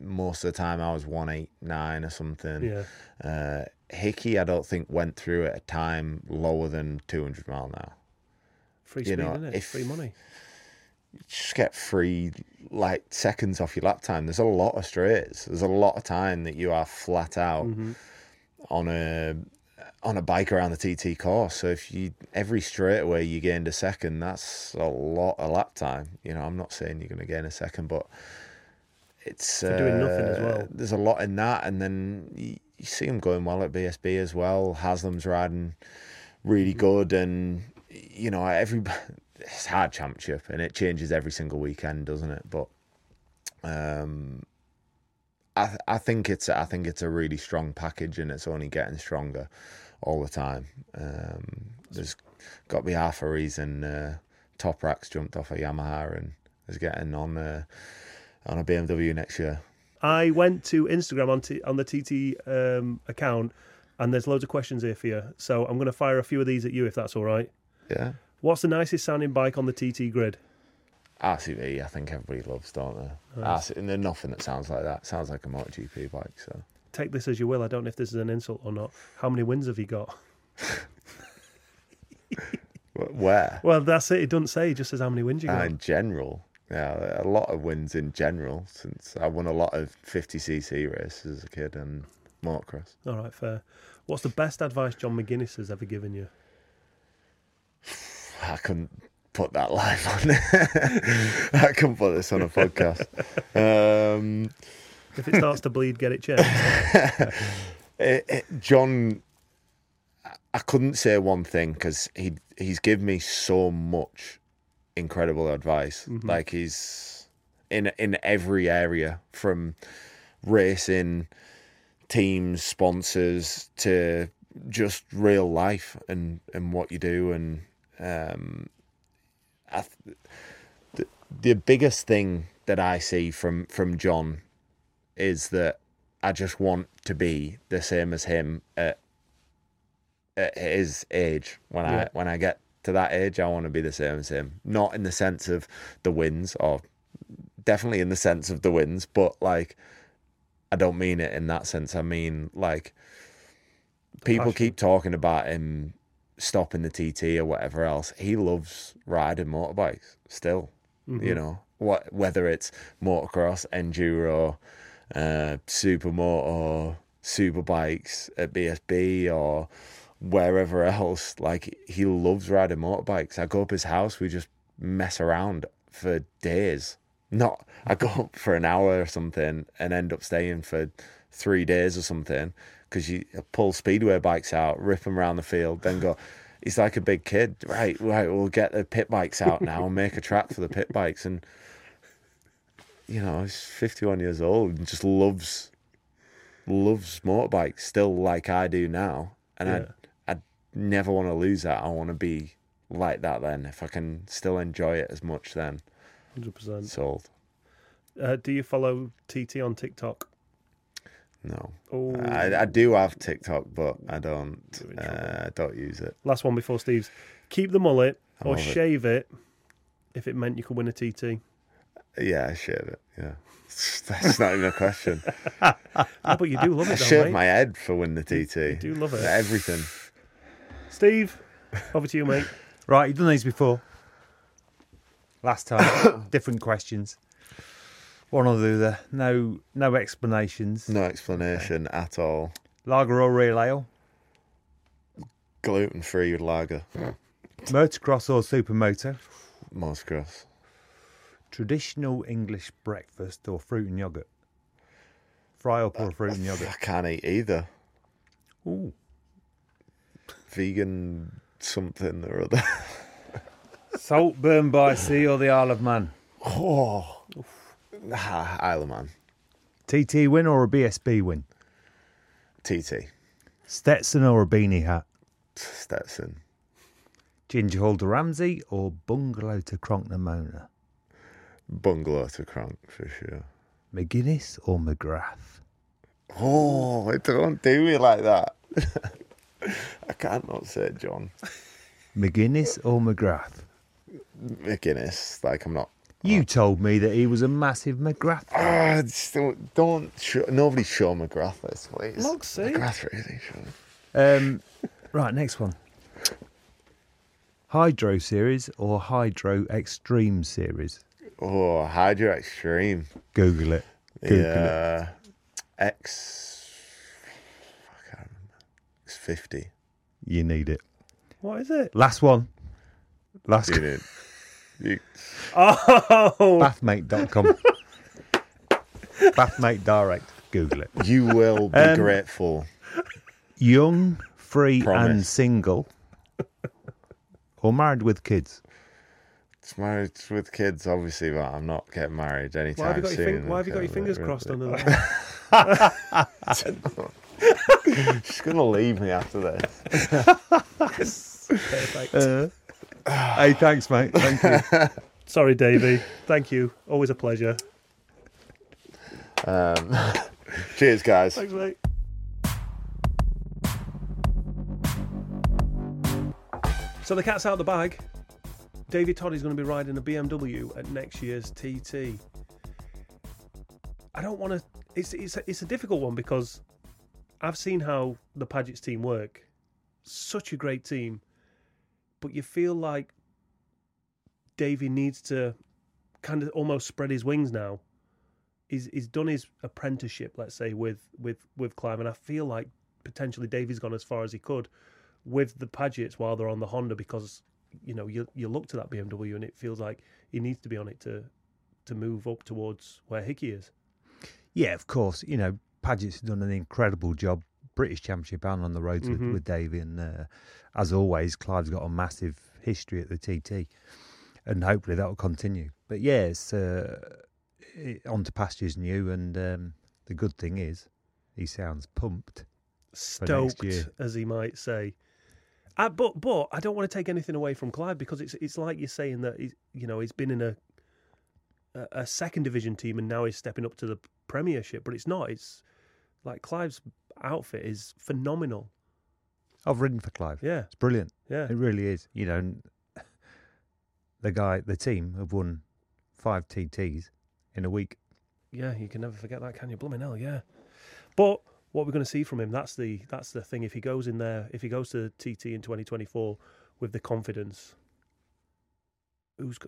Most of the time, I was 189 or something. Yeah. Uh, Hickey, I don't think went through at a time lower than 200 mile an hour. Free You speed, know, isn't it? if- Free money. just get free like seconds off your lap time. There's a lot of straights. There's a lot of time that you are flat out Mm-hmm. on a on a bike around the TT course. So if you every straightaway you gained a second, that's a lot of lap time. You know, I'm not saying you're going to gain a second, but it's For doing nothing as uh, well. There's a lot in that, and then you, see him going well at BSB as well. Haslam's riding really Mm-hmm. good, and you know every [LAUGHS] it's a hard championship, and it changes every single weekend, doesn't it? But um, I I think it's I think it's a really strong package, and it's only getting stronger all the time. Um, there's got to be half a reason uh, Toprak's jumped off a Yamaha and is getting on uh, on a BMW next year. I went to Instagram on t- on the TT um, account, and there's loads of questions here for you. So I'm going to fire a few of these at you if that's all right. Yeah. What's the nicest sounding bike on the TT grid? RCV, I think everybody loves, don't they? Nice. RC- and there's nothing that sounds like that. Sounds like a MotoGP bike. So Take this as you will. I don't know if this is an insult or not. How many wins have you got? [LAUGHS] Where? Well, that's it. It doesn't say. It just says how many wins you Uh, got. in general, yeah, a lot of wins in general. Since I won a lot of 50cc races as a kid and motocross. All right, fair. What's the best advice John McGuinness has ever given you? [SIGHS] I couldn't put that live on. [LAUGHS] I couldn't put this on a podcast. [LAUGHS] Um, If it starts to bleed, get it checked. [LAUGHS] it, it, John, I couldn't say one thing because he he's given me so much incredible advice. Like he's in in every area from racing, teams, sponsors to just real life and and what you do and um, I th- the the biggest thing that I see from from John is that I just want to be the same as him at, at his age. When Yeah. I when I get to that age, I want to be the same as him. Not in the sense of the wins, or definitely in the sense of the wins, but like I don't mean it in that sense. I mean like people passion. keep talking about him stopping the TT or whatever else, he loves riding motorbikes still. You know, what whether it's motocross, enduro, uh, supermoto, super bikes at BSB or wherever else. Like he loves riding motorbikes. I go up his house, we just mess around for days. Not I go up for an hour or something and end up staying for three days or something because you pull speedway bikes out, rip them around the field, then go. He's like a big kid, right? Right, we'll get the pit bikes out now and make a track for the pit bikes. And you know, he's fifty-one years old and just loves loves motorbikes still like I do now. And Yeah. I I never want to lose that. I want to be like that then. If I can still enjoy it as much, then Hundred percent. sold. Uh, do you follow TT on TikTok? No, Oh, I, I do have TikTok, but I don't. Uh, don't use it. last one before Steve's. Keep the mullet I or love it. shave it if it meant you could win a TT. Yeah, I shaved it. Yeah, [LAUGHS] that's not even a question. [LAUGHS] Ah, but you do love I it, though, shaved mate. my head for win the TT. You do love it. Everything. Steve, over to you, mate. [LAUGHS] Right, you've done these before. Last time, [COUGHS] different questions. One or the other. No, no explanations. No explanation at all. Lager or real ale. Gluten free lager. Motocross or supermoto. Motocross. Traditional English breakfast or fruit and yogurt. Fry up or fruit and yogurt. I can't eat either. Ooh. Vegan something or other. [LAUGHS] Saltburn by Sea or the Isle of Man. Oh. Ah, [SIGHS] Isle of Man. TT win or a BSB win. TT. Stetson or a beanie hat. Stetson. Ginger Hall to Ramsey or bungalow to Cronk-ny-Mona. Bungalow to Cronk for sure. McGuinness or McGrath. Oh, I don't do me like that. [LAUGHS] I can't not say John. McGuinness or McGrath. McGuinness. Like I'm not. You told me that he was a massive McGrath. Ah, just don't. don't show, nobody show McGrath this, please. Look, see? McGrath really should. Um, right, next one. Hydro series or Hydro Extreme series? Oh, Hydro Extreme. Google it. Google it. Yeah. X. I can't remember. X fifty. You need it. What is it? Last one. Last You did. You, Oh, [LAUGHS] bathmate.com. Bathmate Direct. Google it. you will be Um, grateful. Young, free, and single, or married with kids. It's married with kids, obviously, but I'm not getting married anytime why have you got your, soon. fing- why have you got your fingers crossed under [LAUGHS] that? [LAUGHS] [LAUGHS] She's gonna leave me after this. Perfect. hey, thanks, mate. Thank you. [LAUGHS] Sorry, Davey. Thank you. Always a pleasure. Um, [LAUGHS] cheers, guys. Thanks, mate. So the cat's out of the bag. David Todd is going to be riding a BMW at next year's TT. I don't want to. It's it's a, it's a difficult one because I've seen how the Padgett's team work. Such a great team, but you feel like Davey needs to kind of almost spread his wings now. He's he's done his apprenticeship, let's say, with with with Clive, and I feel like potentially Davey's gone as far as he could with the Padgetts while they're on the Honda because you know you you look to that BMW and it feels like he needs to be on it to to move up towards where Hickey is. Yeah, of course. You know, Padgett's done an incredible job, British Championship and on the roads Mhm. with, with Davey. And uh, as always, Clive's got a massive history at the TT, and hopefully that will continue. But yeah, it's uh, it, on to pastures new. And um, the good thing is, he sounds pumped. Stoked, as he might say. I, but but I don't want to take anything away from Clive because it's it's like you're saying that he's you know he's been in a a, a second division team and now he's stepping up to the Premiership, but it's not. It's like Clive's outfit is phenomenal. I've ridden for Clive. Yeah, It's brilliant. yeah. It really is. You know, [LAUGHS] the guy, the team have won five TTs in a week. Yeah, you can never forget that, can you? Blooming hell, yeah. But what we're going to see from him. That's the that's the thing. If he goes in there, if he goes to TT in 2024 with the confidence, who's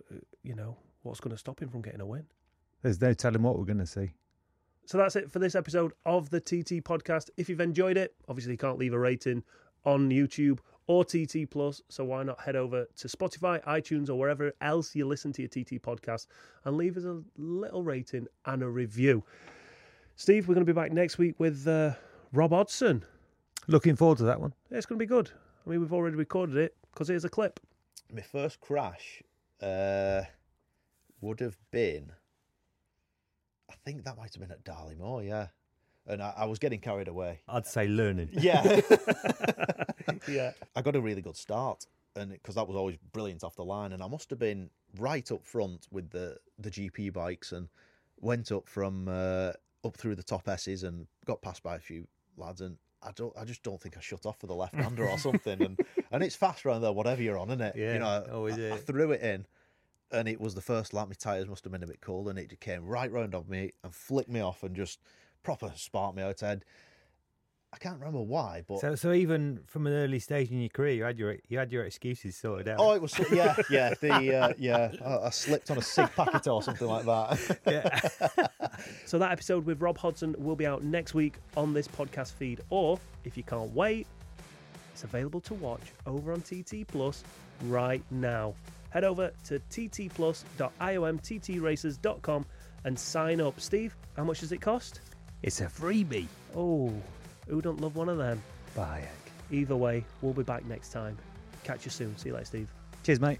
you know what's going to stop him from getting a win? There's no telling what we're going to see. So that's it for this episode of the TT podcast. If you've enjoyed it, obviously you can't leave a rating on YouTube or TT Plus. So why not head over to Spotify, iTunes, or wherever else you listen to your TT podcast and leave us a little rating and a review. Steve, we're going to be back next week with uh, Rob Hodson. Looking forward to that one. Yeah, it's going to be good. I mean, we've already recorded it because here's a clip. My first crash uh, would have been, I think that might have been at Darley Moor, yeah. And I, I was getting carried away. I'd say learning. Yeah. [LAUGHS] [LAUGHS] Yeah. I got a really good start, and because that was always brilliant off the line, and I must have been right up front with the the GP bikes, and went up from uh, up through the top S's and got passed by a few lads, and I don't, I just don't think I shut off for the left hander or [LAUGHS] something, and and it's fast around there, whatever you're on, isn't it? Yeah, you know, always I, I threw it in. And it was the first lap. My tyres must have been a bit cold, and it came right round on me and flicked me off and just proper sparked me out head. I can't remember why, but So, so even from an early stage in your career, you had your you had your excuses sorted out. Oh, it was yeah, yeah, the uh, yeah. I, I slipped on a sig packet or something like that. [LAUGHS] yeah. [LAUGHS] So that episode with Rob Hodson will be out next week on this podcast feed, or if you can't wait, it's available to watch over on TT Plus right now. Head over to ttplus.iomttraces.com and sign up. Steve, how much does it cost? It's a freebie. Oh, who don't love one of them? Bayek. Either way, we'll be back next time. Catch you soon. See you later, Steve. Cheers, mate.